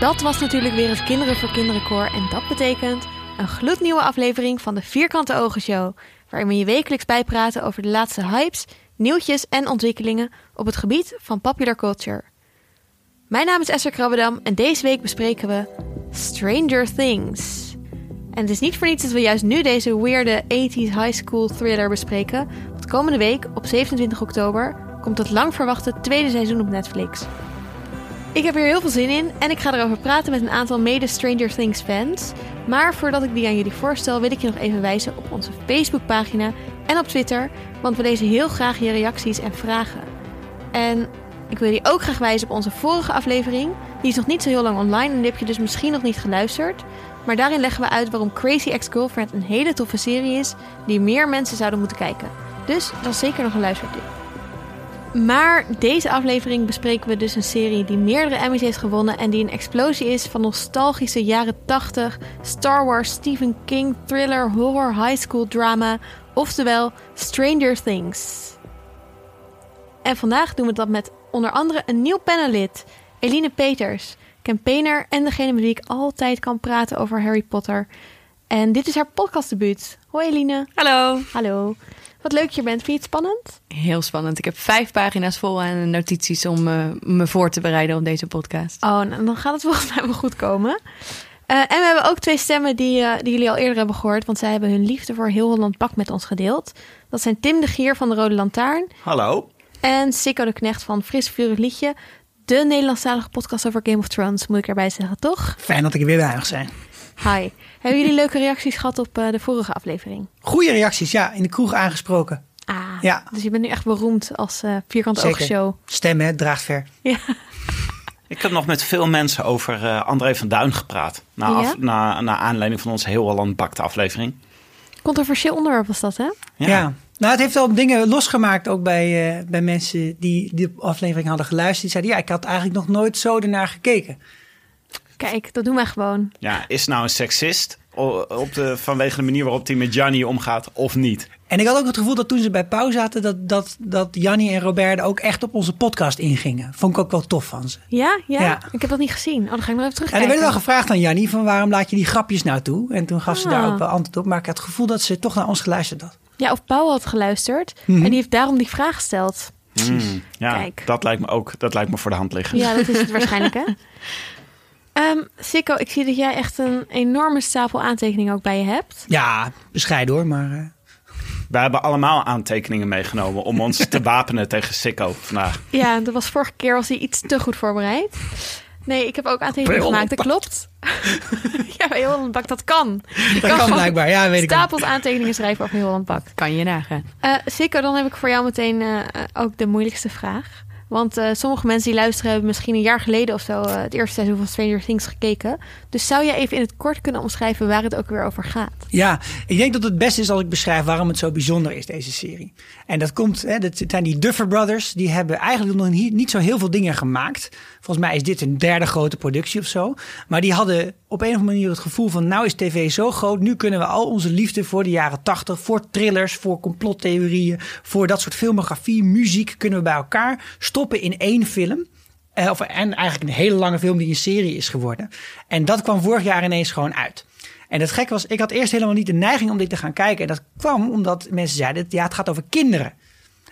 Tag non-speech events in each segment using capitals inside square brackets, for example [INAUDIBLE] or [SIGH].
Dat was natuurlijk weer het Kinderen voor Kinderen koor en dat betekent een gloednieuwe aflevering van de Vierkante Ogen Show, waarin we je wekelijks bijpraten over de laatste hypes, nieuwtjes en ontwikkelingen op het gebied van popular culture. Mijn naam is Esther Krabbedam en deze week bespreken we Stranger Things. En het is niet voor niets dat we juist nu deze weirde 80s high school thriller bespreken. Want komende week, op 27 oktober, komt het lang verwachte tweede seizoen op Netflix. Ik heb hier heel veel zin in en ik ga erover praten met een aantal mede Stranger Things fans. Maar voordat ik die aan jullie voorstel, wil ik je nog even wijzen op onze Facebookpagina en op Twitter, want we lezen heel graag je reacties en vragen. En ik wil je ook graag wijzen op onze vorige aflevering. Die is nog niet zo heel lang online en die heb je dus misschien nog niet geluisterd. Maar daarin leggen we uit waarom Crazy Ex-Girlfriend een hele toffe serie is die meer mensen zouden moeten kijken. Dus is zeker nog een luistertip. Maar deze aflevering bespreken we dus een serie die meerdere Emmys heeft gewonnen en die een explosie is van nostalgische jaren 80 Star Wars, Stephen King, thriller, horror, high school drama, oftewel Stranger Things. En vandaag doen we dat met onder andere een nieuw panellid, Eline Peters, campaigner en degene met wie ik altijd kan praten over Harry Potter. En dit is haar podcastdebuut. Hoi Eline. Hallo. Hallo. Wat leuk je bent. Vind je het spannend? Heel spannend. Ik heb vijf pagina's vol aan notities om uh, me voor te bereiden op deze podcast. Oh, nou, dan gaat het [LAUGHS] volgens mij wel goed komen. Uh, en we hebben ook twee stemmen die, uh, die jullie al eerder hebben gehoord, want zij hebben hun liefde voor Heel Holland Bak met ons gedeeld. Dat zijn Tim de Gier van de Rode Lantaarn. Hallo. En Sikko de Knecht van Fris Vurig Liedje. De Nederlandstalige podcast over Game of Thrones, moet ik erbij zeggen, toch? Fijn dat ik er weer bij mag zijn. Hi. Hebben jullie leuke reacties gehad op uh, de vorige aflevering? Goeie reacties, ja. In de kroeg aangesproken. Ah, ja. dus je bent nu echt beroemd als uh, Vierkante Zeker. Oogshow. Stem, hè, draagt ver. Ja. Ik heb nog met veel mensen over uh, André van Duin gepraat. Na, Ja? na, na aanleiding van onze Heel Holland Bakte aflevering. Controversieel onderwerp was dat, hè? Ja. Nou, het heeft wel dingen losgemaakt ook bij, uh, bij mensen die de aflevering hadden geluisterd. Die zeiden, ja, ik had eigenlijk nog nooit zo ernaar gekeken. Kijk, dat doen wij gewoon. Ja, is nou een seksist op de, vanwege de manier waarop hij met Gianni omgaat of niet? En ik had ook het gevoel dat toen ze bij Pauw zaten, dat, dat, dat Jannie en Robert ook echt op onze podcast ingingen. Vond ik ook wel tof van ze. Ja? Ja? Ja. Ik heb dat niet gezien. Oh, dan ga ik nog even terug En er werd wel gevraagd aan Jannie van waarom laat je die grapjes nou toe? En toen gaf ze Ah. daar ook wel antwoord op. Maar ik had het gevoel dat ze toch naar ons geluisterd had. Ja, of Pauw had geluisterd. Mhm. En die heeft daarom die vraag gesteld. Mm, ja, Kijk. dat lijkt me ook. Dat lijkt me voor de hand liggen. Ja, dat is het waarschijnlijk, hè? [LAUGHS] Ehm Sikko, ik zie dat jij echt een enorme stapel aantekeningen ook bij je hebt. Ja, bescheiden hoor, maar... eh, We hebben allemaal aantekeningen meegenomen om ons te [LAUGHS] wapenen tegen Sikko vandaag. Ja, dat was vorige keer was hij iets te goed voorbereid. Nee, ik heb ook aantekeningen gemaakt, dat klopt. [LAUGHS] ja, bij Holland Bak, dat kan. Dat kan blijkbaar, ja, weet ik wel. Stapels aantekeningen schrijven over Holland Bak. Kan je nagaan. Eh Sikko, dan heb ik voor jou meteen eh, ook de moeilijkste vraag. Want eh, sommige mensen die luisteren hebben misschien een jaar geleden of zo eh, het eerste seizoen van Stranger Things gekeken. Dus zou jij even in het kort kunnen omschrijven waar het ook weer over gaat? Ja, ik denk dat het beste is als ik beschrijf waarom het zo bijzonder is, deze serie. En dat komt, hè, dat zijn die Duffer Brothers. Die hebben eigenlijk nog niet zo heel veel dingen gemaakt. Volgens mij is dit een derde grote productie of zo. Maar die hadden op een of andere manier het gevoel van... nou is tv zo groot, nu kunnen we al onze liefde voor de jaren tachtig... voor thrillers, voor complottheorieën, voor dat soort filmografie, muziek... kunnen we bij elkaar stoppen in één film... Eh, of, en eigenlijk een hele lange film die een serie is geworden. En dat kwam vorig jaar ineens gewoon uit. En het gek was, ik had eerst helemaal niet de neiging om dit te gaan kijken. En dat kwam omdat mensen zeiden, ja, het gaat over kinderen.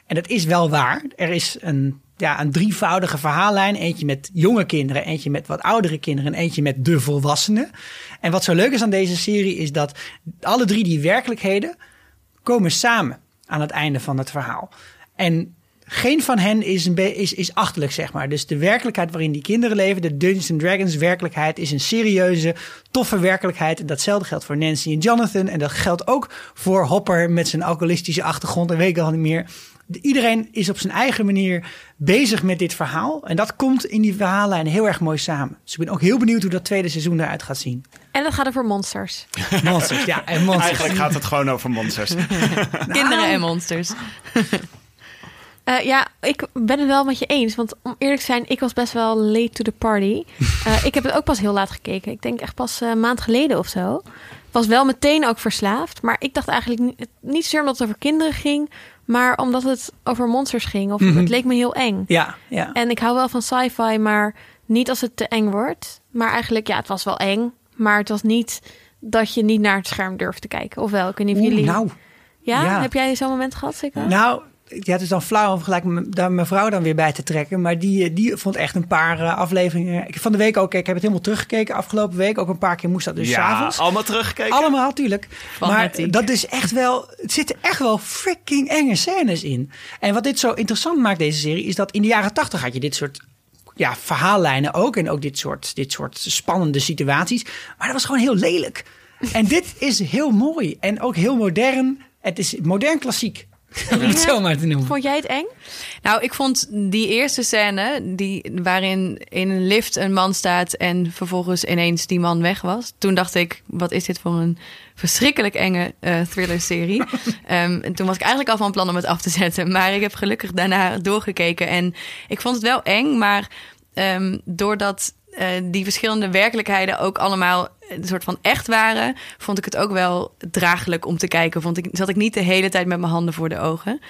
En dat is wel waar. Er is een, ja, een drievoudige verhaallijn. Eentje met jonge kinderen, eentje met wat oudere kinderen en eentje met de volwassenen. En wat zo leuk is aan deze serie is dat alle drie die werkelijkheden komen samen aan het einde van het verhaal. En geen van hen is, een is, is achterlijk, zeg maar. Dus de werkelijkheid waarin die kinderen leven, de Dungeons and Dragons werkelijkheid, is een serieuze, toffe werkelijkheid. En datzelfde geldt voor Nancy en Jonathan. En dat geldt ook voor Hopper met zijn alcoholistische achtergrond en weet ik al niet meer. De- Iedereen is op zijn eigen manier bezig met dit verhaal. En dat komt in die verhaallijn heel erg mooi samen. Dus ik ben ook heel benieuwd hoe dat tweede seizoen eruit gaat zien. En dat gaat over monsters. [LAUGHS] Monsters, ja, en monsters. Eigenlijk gaat het gewoon over monsters. [LAUGHS] Kinderen en monsters. [LAUGHS] Eh, ja, ik ben het wel met je eens. Want om eerlijk te zijn, ik was best wel late to the party. Eh, ik heb het ook pas heel laat gekeken. Ik denk echt pas eh, een maand geleden of zo. Was wel meteen ook verslaafd. Maar ik dacht eigenlijk niet, niet zozeer omdat het over kinderen ging. Maar omdat het over monsters ging. Of Mhm. het leek me heel eng. Ja, ja. En ik hou wel van sci-fi, maar niet als het te eng wordt. Maar eigenlijk, ja, het was wel eng. Maar het was niet dat je niet naar het scherm durft te kijken. Of wel? Ik weet niet of jullie... nou, ja? ja. heb jij zo'n moment gehad, zeker? nou, ja, het is dan flauw om gelijk daar mijn vrouw dan weer bij te trekken. Maar die, eh, die vond echt een paar eh, afleveringen. Ik van de week ook, ik heb het helemaal teruggekeken afgelopen week. Ook een paar keer moest dat dus 's ja, avonds. allemaal teruggekeken. Allemaal, tuurlijk. Maar dat is echt wel. Het zitten echt wel freaking enge scènes in. En wat dit zo interessant maakt, deze serie, is dat in de jaren tachtig had je dit soort. Ja, verhaallijnen ook. En ook dit soort, dit soort spannende situaties. Maar dat was gewoon heel lelijk. En dit is heel mooi. En ook heel modern. Het is modern klassiek. Om het zo maar te noemen. Vond jij het eng? Nou, ik vond die eerste scène, die, waarin in een lift een man staat en vervolgens ineens die man weg was. Toen dacht ik, wat is dit voor een verschrikkelijk enge eh thriller-serie. [LAUGHS] Ehm, en toen was ik eigenlijk al van plan om het af te zetten. Maar ik heb gelukkig daarna doorgekeken en ik vond het wel eng. Maar ehm, doordat eh, die verschillende werkelijkheden ook allemaal een soort van echt waren, vond ik het ook wel draaglijk om te kijken. Vond ik, zat ik niet de hele tijd met mijn handen voor de ogen.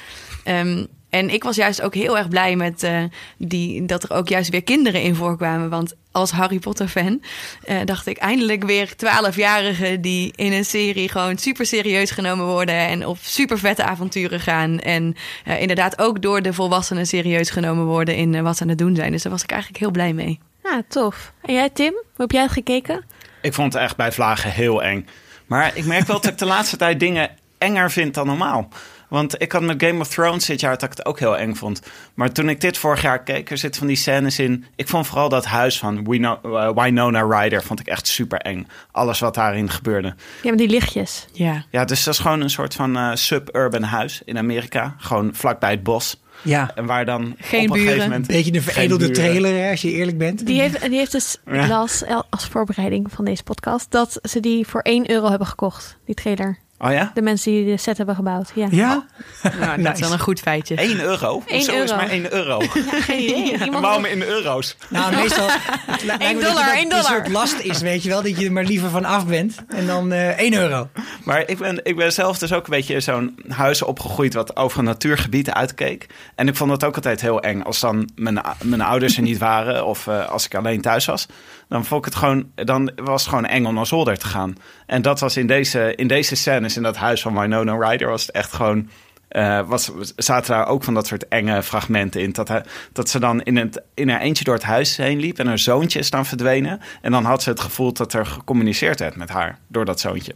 Ehm, en ik was juist ook heel erg blij met eh, die, dat er ook juist weer kinderen in voorkwamen. Want als Harry Potter fan eh, dacht ik eindelijk weer twaalfjarigen die in een serie gewoon super serieus genomen worden en op super vette avonturen gaan. En inderdaad ook door de volwassenen serieus genomen worden in wat ze aan het doen zijn. Dus daar was ik eigenlijk heel blij mee. Ja, tof. En jij, Tim? Hoe heb jij het gekeken? Ik vond het echt bij Vlagen heel eng. Maar ik merk wel dat ik de laatste tijd dingen enger vind dan normaal. Want ik had met Game of Thrones dit jaar dat ik het ook heel eng vond. Maar toen ik dit vorig jaar keek, er zitten van die scènes in. Ik vond vooral dat huis van eh, Winona Ryder vond ik echt super eng. Alles wat daarin gebeurde. Ja, met die lichtjes. Ja. Ja, dus dat is gewoon een soort van eh, suburban huis in Amerika. Gewoon vlakbij het bos. Ja, En waar dan Geen op een buren. gegeven moment... een beetje een veredelde trailer, hè, als je eerlijk bent. Die heeft, die heeft dus, Ja. las el- als voorbereiding van deze podcast, dat ze die voor 1 euro hebben gekocht, die trailer. Oh ja? De mensen die de set hebben gebouwd. Ja, Ja? Nou, dat Nice. is wel een goed feitje. 1 euro? Eén Zo is euro. maar 1 euro. [LAUGHS] geen idee. [LAUGHS] Iemand Waarom in euro's? Nou, meestal [LAUGHS] het lijkt me dat je dollar, dat één een dollar. soort last is, weet je wel. Dat je er maar liever van af bent. En dan eh 1 euro. Maar ik ben, ik ben zelf dus ook een beetje zo'n huis opgegroeid wat over een natuurgebied uitkeek. En ik vond het ook altijd heel eng als dan mijn, mijn ouders er niet waren of eh, als ik alleen thuis was. Dan vond ik het gewoon, dan was het gewoon eng om naar zolder te gaan. En dat was in deze, in deze scènes in dat huis van Winona Ryder was het echt gewoon... eh, was, zaten daar ook van dat soort enge fragmenten in. Dat, hij, dat ze dan in, het, in haar eentje door het huis heen liep en haar zoontje is dan verdwenen. En dan had ze het gevoel dat er gecommuniceerd werd met haar door dat zoontje.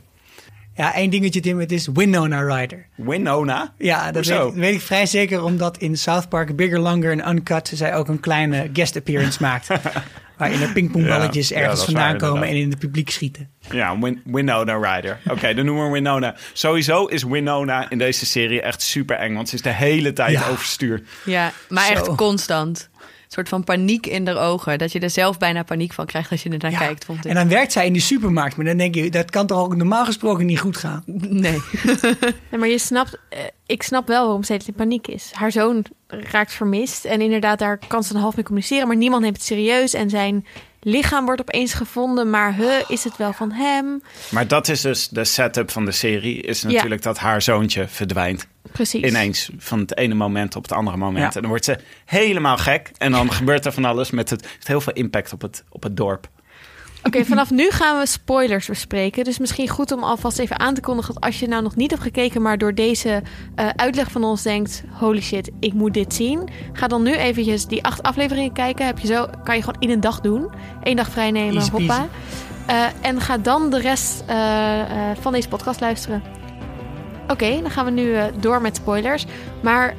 Ja, één dingetje Tim, het is Winona Ryder. Winona? Ja, dat weet, weet ik vrij zeker, omdat in South Park Bigger, Longer en Uncut zij ook een kleine guest appearance maakt. [LAUGHS] Waarin er pingpongballetjes Ja, ergens vandaan waar, komen en in het publiek schieten. Ja, Win Winona Ryder. Oké, [LAUGHS] dan noemen we Winona. Sowieso is Winona in deze serie echt super eng, want ze is de hele tijd Ja. overstuur. Ja, maar Zo. echt constant. Een soort van paniek in de ogen. Dat je er zelf bijna paniek van krijgt als je er naar Ja, kijkt, vond ik. En dan werkt zij in die supermarkt, maar dan denk je, dat kan toch ook normaal gesproken niet goed gaan? Nee. [LAUGHS] Nee, maar je snapt, eh, ik snap wel waarom ze in paniek is. Haar zoon raakt vermist en inderdaad, daar kan ze een half mee communiceren, maar niemand neemt het serieus en zijn lichaam wordt opeens gevonden, maar huh, is het wel van hem? Maar dat is dus de setup van de serie, is natuurlijk dat haar zoontje verdwijnt. Precies. Ineens, van het ene moment op het andere moment. Ja. En dan wordt ze helemaal gek. En dan gebeurt er van alles met het, heeft heel veel impact op het, op het dorp. Oké, vanaf nu gaan we spoilers bespreken. Dus misschien goed om alvast even aan te kondigen dat als je nou nog niet hebt gekeken, maar door deze eh, uitleg van ons denkt: holy shit, ik moet dit zien. Ga dan nu eventjes die acht afleveringen kijken. Heb je zo, kan je gewoon in een dag doen. Eén dag vrij nemen, Easy hoppa. Eh, en ga dan de rest eh, van deze podcast luisteren. Oké, dan gaan we nu door met spoilers. Maar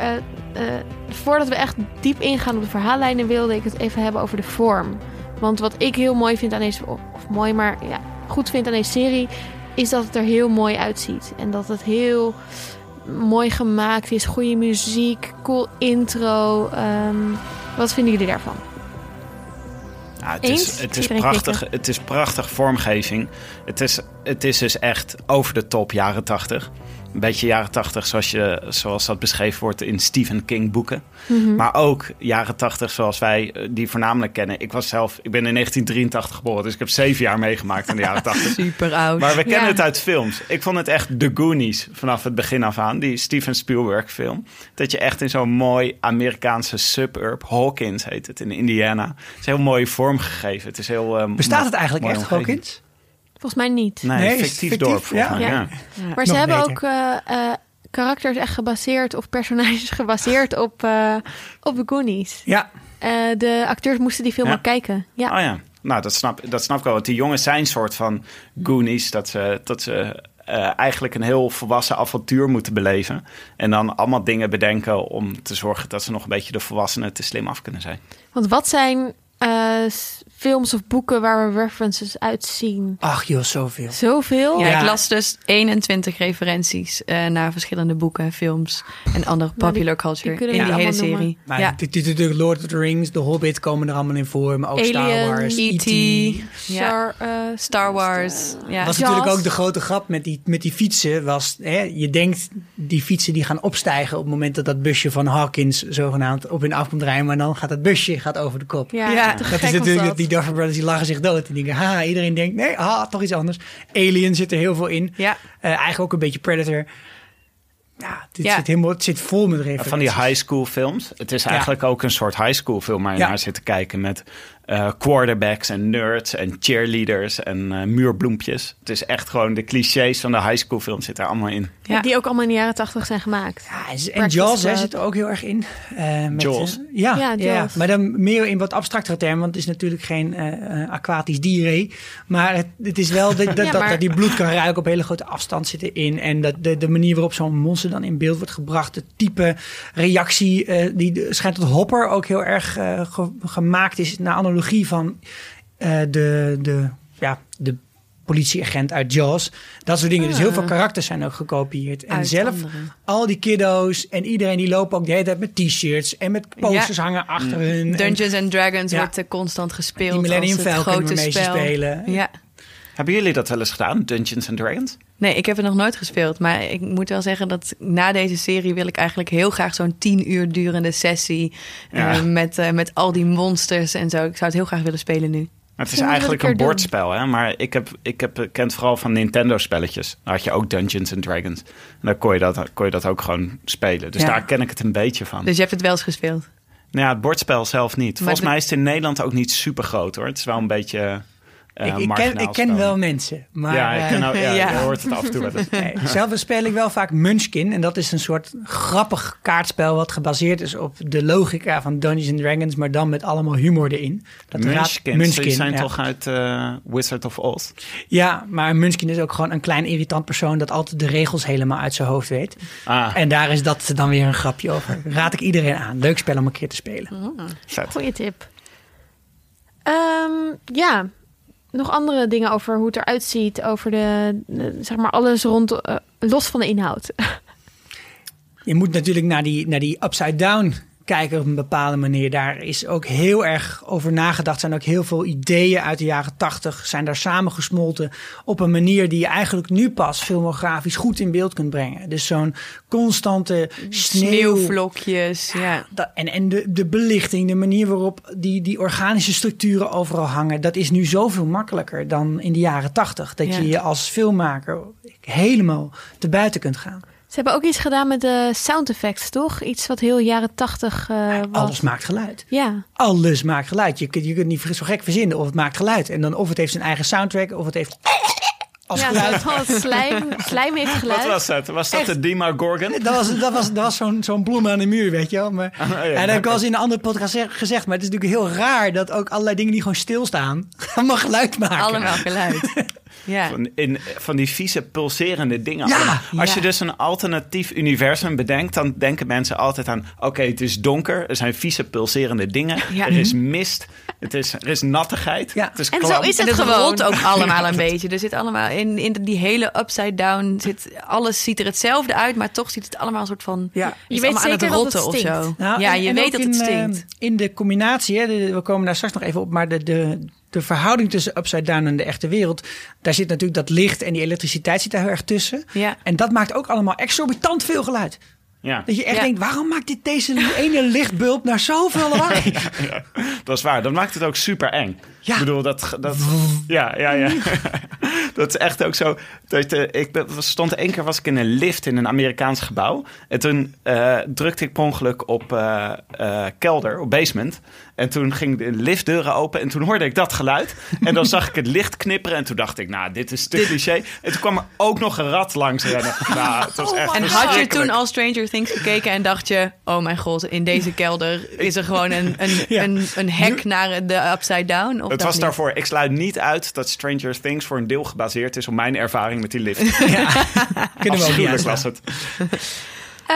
voordat we echt diep ingaan op de verhaallijnen, wilde ik het even hebben over de vorm. Want wat ik heel mooi vind aan deze, of of mooi, maar ja, goed vind aan deze serie, is dat het er heel mooi uitziet. En dat het heel mooi gemaakt is, goede muziek, cool intro. Ehm, wat vinden jullie daarvan? Ja, het, Eens? is, het, is prachtig, het is prachtig vormgeving. Het is, het is dus echt over de top jaren tachtig. Een beetje jaren tachtig zoals, je, zoals dat beschreven wordt in Stephen King boeken. Mhm. Maar ook jaren tachtig zoals wij eh, die voornamelijk kennen. Ik was zelf, ik ben in 1983 geboren, dus ik heb zeven jaar meegemaakt in de jaren tachtig. [LAUGHS] Super oud. Maar we kennen Ja. het uit films. Ik vond het echt The Goonies vanaf het begin af aan. Die Steven Spielberg film. Dat je echt in zo'n mooi Amerikaanse suburb, Hawkins heet het in Indiana. Het is heel mooi vorm vormgegeven. Het is heel... eh, Bestaat het eigenlijk echt, omgeving. Gokins? Volgens mij niet. Nee, fictief, fictief? dorp Ja. mij. Ja. Ja. Maar ze Nog hebben beter. ook eh, eh, karakters echt gebaseerd of personages [LAUGHS] gebaseerd op, eh, op de Goonies. Ja, Eh, de acteurs moesten die film Ja? ook kijken. Ja. Oh ja, nou dat snap, dat snap ik wel. Want die jongens zijn een soort van Goonies. Dat ze, dat ze eh, eigenlijk een heel volwassen avontuur moeten beleven. En dan allemaal dingen bedenken om te zorgen dat ze nog een beetje de volwassenen te slim af kunnen zijn. Want wat zijn eh, films of boeken waar we references uitzien? ach joh, zoveel. Zoveel? Ja, Ja. ik las dus 21 referenties eh, naar verschillende boeken, films en andere popular die culture in die hele noemen. serie. Maar ja. dit is natuurlijk Lord of the Rings, The Hobbit komen er allemaal in voor. Maar ook Star Wars, E.T. Star, eh, Star Wars. Ja. was natuurlijk ook de grote grap met die, met die fietsen. Was, hè, je denkt, die fietsen die gaan opstijgen op het moment dat dat busje van Hawkins zogenaamd op hun af komt rijden. Maar dan gaat dat busje gaat over de kop. Ja, Dat is natuurlijk, dat. die Duffer Brothers die lachen zich dood. En denken, ha, iedereen denkt, nee, ha, toch iets anders. Alien zit er heel veel in. Ja. Eh, eigenlijk ook een beetje Predator. Ja, dit Ja. Zit helemaal, het zit vol met referenties. Van die high school films. Het is Ja. eigenlijk ook een soort high school film waar je Ja. naar zit te kijken met eh, quarterbacks en nerds en cheerleaders en eh, muurbloempjes. Het is echt gewoon de clichés van de high school film zitten er allemaal in. Ja. Die ook allemaal in de jaren tachtig zijn gemaakt. Ja, en- Practice Jaws hè, zit er ook heel erg in. Eh, met, Jaws? ja, Ja, maar dan meer in wat abstractere termen. Want het is natuurlijk geen eh, eh, aquatisch dier. Maar het, het is wel dat, [LAUGHS] dat, Ja, dat, maar- dat die bloed kan ruiken op hele grote afstand zitten in. En dat de, de manier waarop zo'n monster dan in beeld wordt gebracht. De type reactie. eh, die schijnt dat Hopper ook heel erg ge- gemaakt is. Naar analogie van eh, de, de, ja, de politieagent uit Jaws. Dat soort dingen. Dus heel veel karakters zijn ook gekopieerd. En Uit zelf anderen. al die kiddo's en iedereen die lopen ook de hele tijd met t-shirts en met posters Ja. hangen achter hun. En Dungeons and Dragons Ja. wordt eh, constant gespeeld. die Millennium als het Falcon grote spel. spelen. Ja. Hebben jullie dat wel eens gedaan, Dungeons and Dragons? Nee, ik heb het nog nooit gespeeld. Maar ik moet wel zeggen dat na deze serie wil ik eigenlijk heel graag zo'n tien uur durende sessie. Ja. eh, met, eh, met al die monsters en zo. Ik zou het heel graag willen spelen nu. Maar het is eigenlijk een bordspel, hè? maar ik heb, ik heb ik ken het vooral van Nintendo-spelletjes. Daar had je ook Dungeons and Dragons. En dan kon je dat, kon je dat ook gewoon spelen. Dus Ja. daar ken ik het een beetje van. Dus je hebt het wel eens gespeeld. Nou ja, het bordspel zelf niet. Volgens de- mij is het in Nederland ook niet super groot hoor. Het is wel een beetje. Eh ik, ik, ken, ik ken wel mensen. Maar ja, ik ken eh, ja, [LAUGHS] Ja. je hoort het af en toe wel eens. nee, zelf speel ik wel vaak Munchkin. En dat is een soort grappig kaartspel wat gebaseerd is op de logica van Dungeons and Dragons. Maar dan met allemaal humor erin. Dat Munchkins, die zijn ja. toch uit eh, Wizard of Oz? Ja, maar Munchkin is ook gewoon een klein irritant persoon dat altijd de regels helemaal uit zijn hoofd weet. Ah, En daar is dat dan weer een grapje over. Raad ik iedereen aan. Leuk spel om een keer te spelen. vet. Goeie tip. Ehm, ja, nog andere dingen over hoe het eruit ziet. Over de, zeg maar alles rond, eh, los van de inhoud. [LAUGHS] Je moet natuurlijk naar die, naar die upside down kijken op een bepaalde manier. Daar is ook heel erg over nagedacht. Zijn ook heel veel ideeën uit de jaren tachtig. Zijn daar samengesmolten op een manier die je eigenlijk nu pas filmografisch goed in beeld kunt brengen. Dus zo'n constante sneeuw. Sneeuwvlokjes, ja. Dat- en en de, de belichting, de manier waarop die, die organische structuren overal hangen, dat is nu zoveel makkelijker dan in de jaren tachtig. Dat Ja. je je als filmmaker helemaal te buiten kunt gaan. Ze hebben ook iets gedaan met de sound effects, toch? Iets wat heel jaren tachtig eh was. Alles maakt geluid. Ja, Alles maakt geluid. Je kunt, je kunt niet zo gek verzinnen of het maakt geluid. En dan of het heeft zijn eigen soundtrack of het heeft als ja geluid. slijm, [LAUGHS] slijm heeft geluid. Wat was dat? Was dat de Dima Gorgon? Dat was, dat was, dat was zo'n zo'n bloem aan de muur, weet je wel. Maar, ja. en dat heb ik al eens in een andere podcast zeg- gezegd. Maar het is natuurlijk heel raar dat ook allerlei dingen die gewoon stilstaan... [LAUGHS] allemaal geluid maken. Allemaal geluid. [LAUGHS] Ja. Van, in, van die vieze pulserende dingen Ja. Als ja. je dus een alternatief universum bedenkt... dan denken mensen altijd aan... oké, het is donker, er zijn vieze pulserende dingen... Ja. er is mist, het is, er is nattigheid, Ja. het is En zo is het het gewoon. ook allemaal een beetje. Er zit allemaal in, in die hele upside down zit alles ziet er hetzelfde uit, maar toch ziet het allemaal een soort van. Ja. Je weet weet allemaal zeker aan dat het het rotten of zo. Nou, ja, en- je en weet dat het in, stinkt. eh, in de combinatie, hè, de- we komen daar straks nog even op, maar de, de, de verhouding tussen Upside Down en de echte wereld, daar zit natuurlijk dat licht en die elektriciteit zit daar heel erg tussen. Ja. En dat maakt ook allemaal exorbitant veel geluid. Ja, Dat je echt Ja. denkt, waarom maakt dit deze ene lichtbulb naar zoveel [LAUGHS] lawaai? dat is waar. Dan maakt het ook super eng. Ja. Ik bedoel, dat... dat [LAUGHS] ja, ja, ja. [LAUGHS] dat is echt ook zo. Dat, eh, ik stond één keer was ik in een lift in een Amerikaans gebouw. En toen eh, drukte ik per ongeluk op eh, eh, kelder, op basement. En toen ging de liftdeuren open en toen hoorde ik dat geluid. En dan zag ik het licht knipperen en toen dacht ik, nou, dit is te cliché. En toen kwam er ook nog een rat langs rennen. Nou, het was Oh echt En had je toen al Stranger Things gekeken en dacht je... oh mijn god, in deze kelder is er gewoon een, een, [LAUGHS] Ja. een, een hek naar de Upside Down? Of Het was niet? daarvoor. Ik sluit niet uit dat Stranger Things voor een deel gebaseerd is op mijn ervaring met die lift. [LAUGHS] [LAUGHS] Kunnen we ook was het. Eh,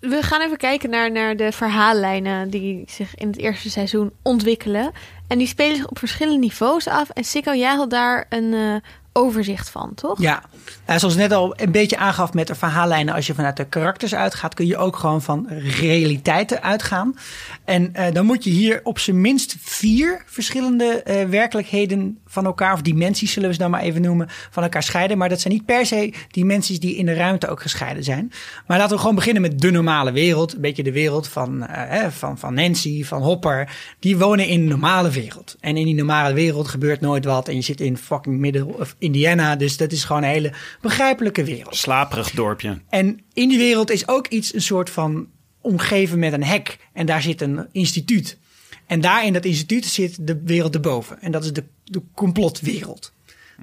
we gaan even kijken naar, naar de verhaallijnen die zich in het eerste seizoen ontwikkelen. En die spelen zich op verschillende niveaus af. En Sikko, jij had daar een eh, overzicht van, toch? Ja, Nou, zoals net al een beetje aangaf met de verhaallijnen, als je vanuit de karakters uitgaat, kun je ook gewoon van realiteiten uitgaan. En eh, dan moet je hier op zijn minst vier verschillende eh, werkelijkheden van elkaar, of dimensies zullen we ze dan maar even noemen, van elkaar scheiden. Maar dat zijn niet per se dimensies die in de ruimte ook gescheiden zijn. Maar laten we gewoon beginnen met de normale wereld. Een beetje de wereld van, van, van Nancy, van Hopper. Die wonen in een normale wereld. En in die normale wereld gebeurt nooit wat. En je zit in fucking middle of Indiana. Dus dat is gewoon een hele begrijpelijke wereld. Slaperig dorpje. En in die wereld is ook iets een soort van omgeven met een hek. En daar zit een instituut. En daar in dat instituut zit de wereld erboven. En dat is de, de complotwereld.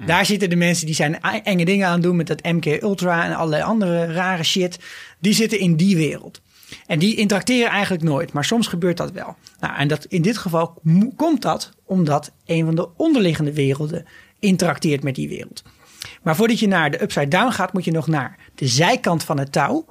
Daar zitten de mensen die zijn enge dingen aan doen met dat MK Ultra en allerlei andere rare shit. Die zitten in die wereld. En die interacteren eigenlijk nooit, maar soms gebeurt dat wel. Nou, en dat, in dit geval komt dat omdat een van de onderliggende werelden interacteert met die wereld. Maar voordat je naar de upside down gaat, moet je nog naar de zijkant van het touw.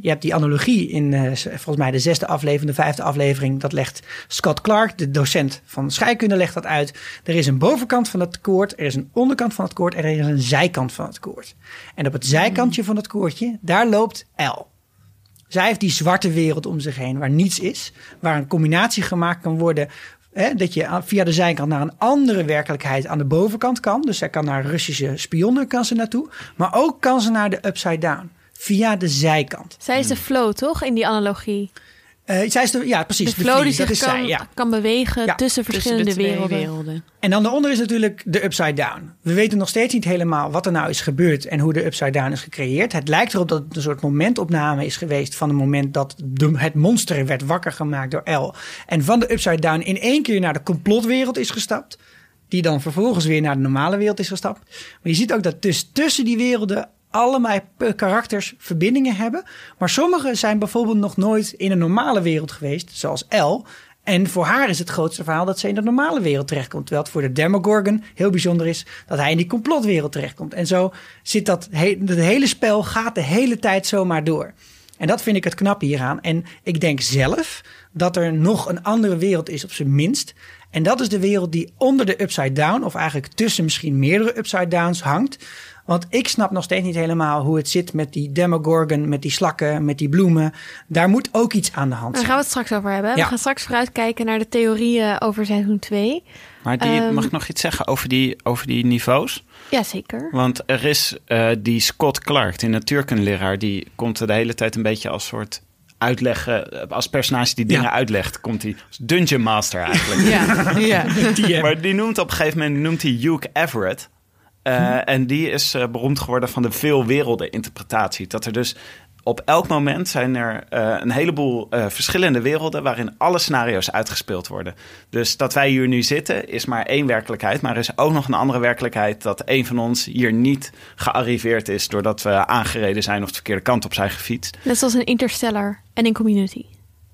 Je hebt die analogie in eh, volgens mij de zesde aflevering, de vijfde aflevering. Dat legt Scott Clark, de docent van scheikunde, legt dat uit. Er is een bovenkant van het koord, er is een onderkant van het koord en er is een zijkant van het koord. En op het zijkantje van het koordje, daar loopt L. Zij heeft die zwarte wereld om zich heen waar niets is. Waar een combinatie gemaakt kan worden. Hè, dat je via de zijkant naar een andere werkelijkheid aan de bovenkant kan. Dus zij kan naar Russische spionnen kan ze naartoe. Maar ook kan ze naar de upside down. Via de zijkant. Zij is de flow, toch? In die analogie. Eh, zij is de, ja, precies. de flow die zich kan, ja. kan bewegen Ja, tussen de verschillende werelden. werelden. En dan daaronder is natuurlijk de upside down. We weten nog steeds niet helemaal wat er nou is gebeurd en hoe de upside down is gecreëerd. Het lijkt erop dat het een soort momentopname is geweest van het moment dat de, het monster werd wakker gemaakt door L. En van de upside down in één keer naar de complotwereld is gestapt. Die dan vervolgens weer naar de normale wereld is gestapt. Maar je ziet ook dat dus tussen die werelden allemaal karakters verbindingen hebben. Maar sommige zijn bijvoorbeeld nog nooit in een normale wereld geweest, zoals L. En voor haar is het grootste verhaal dat ze in de normale wereld terechtkomt. Terwijl het voor de Demogorgon heel bijzonder is dat hij in die complotwereld terechtkomt. En zo zit dat he het hele spel gaat de hele tijd zomaar door. En dat vind ik het knappe hieraan. En ik denk zelf dat er nog een andere wereld is, op zijn minst. En dat is de wereld die onder de upside down, of eigenlijk tussen misschien meerdere upside downs hangt. Want ik snap nog steeds niet helemaal hoe het zit met die Demogorgon, met die slakken, met die bloemen. Daar moet ook iets aan de hand Daar zijn. gaan we het straks over hebben. Ja. We gaan straks vooruitkijken naar de theorieën over seizoen 2. Maar die, Ehm, mag ik nog iets zeggen over die, over die niveaus? Jazeker. Want er is eh, die Scott Clark, die natuurkundeleraar, die komt er de hele tijd een beetje als soort uitleggen, als personage die dingen Ja. uitlegt, komt hij als Dungeon Master eigenlijk. Ja, ja. [LAUGHS] Die, eh, Maar die noemt op een gegeven moment noemt hij Hugh Everett. Eh, En die is eh, beroemd geworden van de veel werelden interpretatie. Dat er dus op elk moment zijn er eh, een heleboel verschillende werelden waarin alle scenario's uitgespeeld worden. Dus dat wij hier nu zitten is maar één werkelijkheid, maar er is ook nog een andere werkelijkheid dat een van ons hier niet gearriveerd is doordat we aangereden zijn of de verkeerde kant op zijn gefietst. Net zoals in Interstellar en in Community.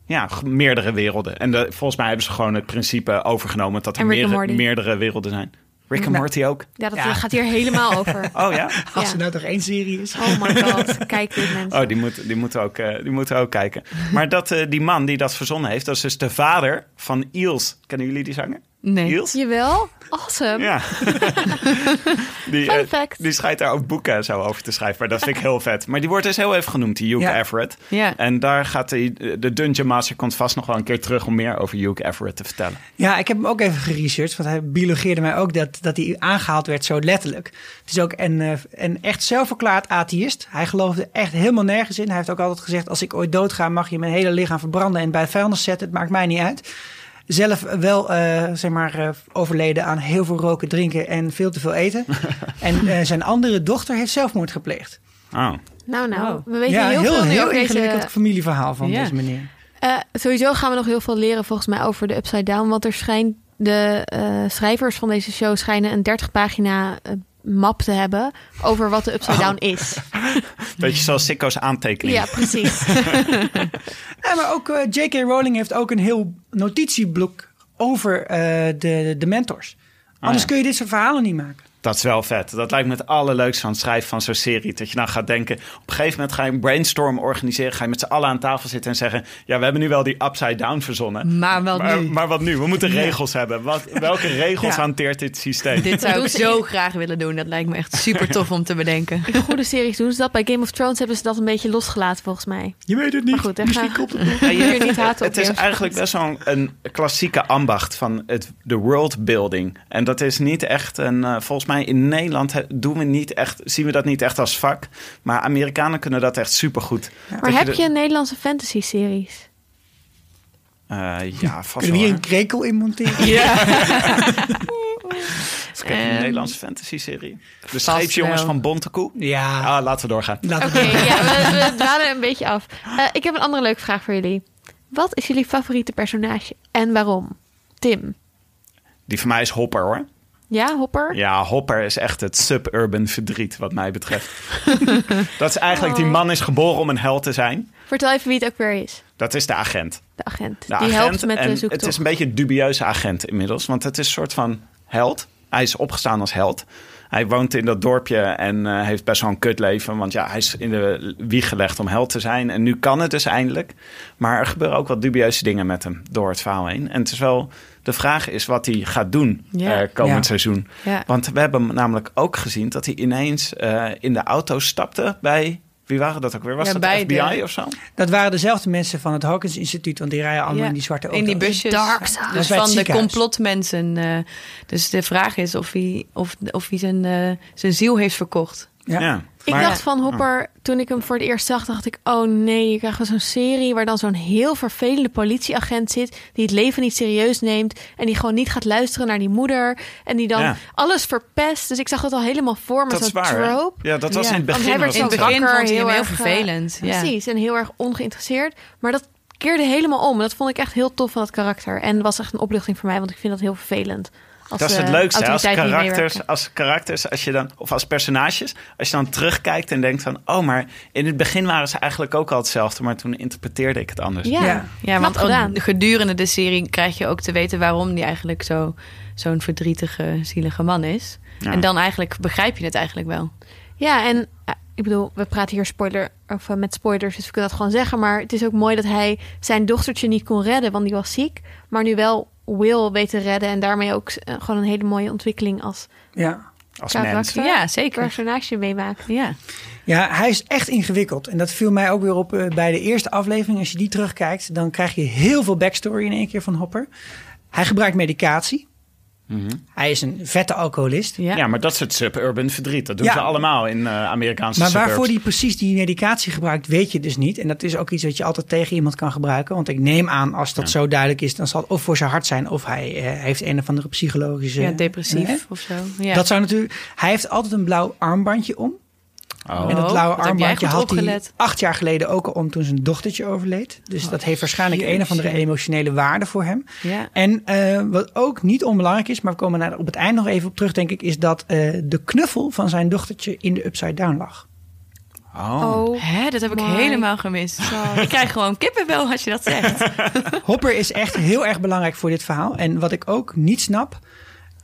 Ja, meerdere werelden. En de, volgens mij hebben ze gewoon het principe overgenomen dat er meerdere werelden zijn. Rick and Nou. Morty ook. Ja, dat Ja. gaat hier helemaal [LAUGHS] over. Oh ja? Als Ja. er nou toch één serie is. Oh my god, kijk dit mensen. Oh, die, moet, die, moeten ook, eh, die moeten ook kijken. Maar dat, eh, die man die dat verzonnen heeft, dat is dus de vader van Iels. Kennen jullie die zanger? Nee. Iels? Jawel, awesome. Ja. [LAUGHS] die, Fun eh, fact. die schijnt daar ook boeken zo over te schrijven. Maar dat vind ik heel vet. Maar die wordt dus heel even genoemd, die Hugh Ja. Everett. Ja. En daar gaat die, de Dungeon Master komt vast nog wel een keer terug om meer over Hugh Everett te vertellen. Ja, ik heb hem ook even geresearched. Want hij biologeerde mij ook dat, dat hij aangehaald werd zo letterlijk. Het is ook een, eh, een echt zelfverklaard atheïst. Hij geloofde echt helemaal nergens in. Hij heeft ook altijd gezegd... als ik ooit doodga mag je mijn hele lichaam verbranden... en bij het vuilnis zetten. Het maakt mij niet uit. Zelf wel, eh, zeg maar, eh, overleden aan heel veel roken, drinken en veel te veel eten. [LAUGHS] en eh, zijn andere dochter heeft zelfmoord gepleegd. Oh. Nou, nou, Wow. we weten ja, heel, heel, veel nu heel over ingewikkeld deze... familieverhaal van Ja. deze meneer. Eh, sowieso gaan we nog heel veel leren volgens mij over de Upside Down. Want er schijnt de eh, schrijvers van deze show schijnen een 30 pagina map te hebben over wat de Upside Down is. [LAUGHS] Beetje zoals Sikko's aantekening. Ja, precies. [LAUGHS] Ja, maar ook eh, J.K. Rowling heeft ook een heel notitieblok over eh, de, de mentors. Anders ja. kun je dit soort verhalen niet maken. Dat is wel vet. Dat lijkt me het allerleukste van het schrijven van zo'n serie. Dat je dan gaat denken, op een gegeven moment ga je een brainstorm organiseren. Ga je met z'n allen aan tafel zitten en zeggen... ja, we hebben nu wel die upside down verzonnen. Maar wat Maar, nu? maar wat nu? We moeten regels hebben. Wat, welke regels Ja. hanteert dit systeem? Dit zou ik zo graag willen doen. Dat lijkt me echt super tof om te bedenken. In [LAUGHS] goede series doen ze dat. Bij Game of Thrones hebben ze dat een beetje losgelaten volgens mij. Je weet het niet. Maar goed, Misschien gaan- komt het nog. [LAUGHS] Ja, je- niet haten op het is eigenlijk best wel een, een klassieke ambacht van het, de worldbuilding. En dat is niet echt een... eh, volgens mij in Nederland doen we niet echt, zien we dat niet echt als vak. Maar Amerikanen kunnen dat echt supergoed. Maar heb je Nederlandse fantasy series? ja, vast Kunnen we wel. hier een krekel in monteren? Ja. [LAUGHS] [LAUGHS] Een Ehm, Nederlandse fantasy-serie. De scheepsjongens van Bontekoe. Ja, Ah, laten we doorgaan. laten Oké, we ja, we, we dwalen een beetje af. Eh, ik heb een andere leuke vraag voor jullie. Wat is jullie favoriete personage en waarom? Tim. Die van mij is Hopper, hoor. Ja, Hopper? Ja, Hopper is echt het suburban verdriet, wat mij betreft. [LAUGHS] dat is eigenlijk, Oh. die man is geboren om een held te zijn. Vertel even wie het ook weer is. Dat is de agent. De agent. De Die agent, helpt met en de Het zoektocht. is een beetje een dubieuze agent inmiddels, want het is een soort van held. Hij is opgestaan als held. Hij woont in dat dorpje en eh, heeft best wel een kutleven. Want ja, hij is in de wieg gelegd om held te zijn. En nu kan het dus eindelijk. Maar er gebeuren ook wat dubieuze dingen met hem door het verhaal heen. En het is wel... De vraag is wat hij gaat doen Ja. eh, komend Ja. seizoen. Ja. Want we hebben namelijk ook gezien dat hij ineens eh, in de auto stapte bij... Wie waren dat ook weer? Was Ja, dat bij de FBI de- of zo? Dat waren dezelfde mensen van het Hawkins Instituut, want die rijden allemaal Ja, in die zwarte auto's. In die busjes. Dark side. Dus van de complotmensen. eh, dus de vraag is of hij, of, of hij zijn, eh, zijn ziel heeft verkocht. Ja. Ik Maar- dacht van Hopper, toen ik hem voor het eerst zag, dacht ik... oh nee, je krijgt wel zo'n serie waar dan zo'n heel vervelende politieagent zit... die het leven niet serieus neemt en die gewoon niet gaat luisteren naar die moeder... en die dan Ja. alles verpest. Dus ik zag dat al helemaal voor me, Dat is zo'n waar. trope. Ja, dat was Ja, in het want begin. hij werd was In het begin wakker, vond hij hem heel heel erg, eh, vervelend. ja. Precies, en heel erg ongeïnteresseerd. Maar dat keerde helemaal om. Dat vond ik echt heel tof van dat karakter. En was echt een opluchting voor mij, want ik vind dat heel vervelend. Als, Dat is het eh, leukste. Als karakters, als karakters, als je dan, of als personages, als je dan terugkijkt en denkt van, oh, maar in het begin waren ze eigenlijk ook al hetzelfde, maar toen interpreteerde ik het anders. Ja, Ja. Want gedaan. gedurende de serie krijg je ook te weten waarom die eigenlijk zo, zo'n verdrietige, zielige man is. Ja. En dan eigenlijk begrijp je het eigenlijk wel. Ja, en eh, ik bedoel, we praten hier spoiler, of, eh, met spoilers, dus we kunnen dat gewoon zeggen. Maar het is ook mooi dat hij zijn dochtertje niet kon redden, want die was ziek. Maar nu wel Will weet te redden. En daarmee ook eh, gewoon een hele mooie ontwikkeling als Ja. Als mens. Ja, zeker. personage meemaakt. Ja. ja, hij is echt ingewikkeld. En dat viel mij ook weer op eh, bij de eerste aflevering. Als je die terugkijkt, dan krijg je heel veel backstory in één keer van Hopper. Hij gebruikt medicatie. Mhm. Hij is een vette alcoholist. Ja. Ja. maar dat is het suburban verdriet. Dat doen Ja. ze allemaal in eh, Amerikaanse Maar suburbs. waarvoor hij precies die medicatie gebruikt, weet je dus niet. En dat is ook iets wat je altijd tegen iemand kan gebruiken. Want ik neem aan, als dat zo duidelijk is, dan zal het of voor zijn hart zijn... of hij eh, heeft een of andere psychologische... Ja, depressief Eh, of zo. Ja. Dat zou natuurlijk... Hij heeft altijd een blauw armbandje om. Oh. en dat Oh, blauwe jij armbandje had hij acht jaar geleden ook al om toen zijn dochtertje overleed. Dus dat heeft waarschijnlijk een of andere emotionele waarde voor hem. ja. En eh, wat ook niet onbelangrijk is, maar we komen daar op het eind nog even op terug, denk ik, is dat eh, de knuffel van zijn dochtertje in de Upside Down lag. Oh. Hè, dat heb ik my helemaal gemist. Ik krijg gewoon kippenvel als je dat zegt. [LAUGHS] Hopper is echt heel erg belangrijk voor dit verhaal. En wat ik ook niet snap,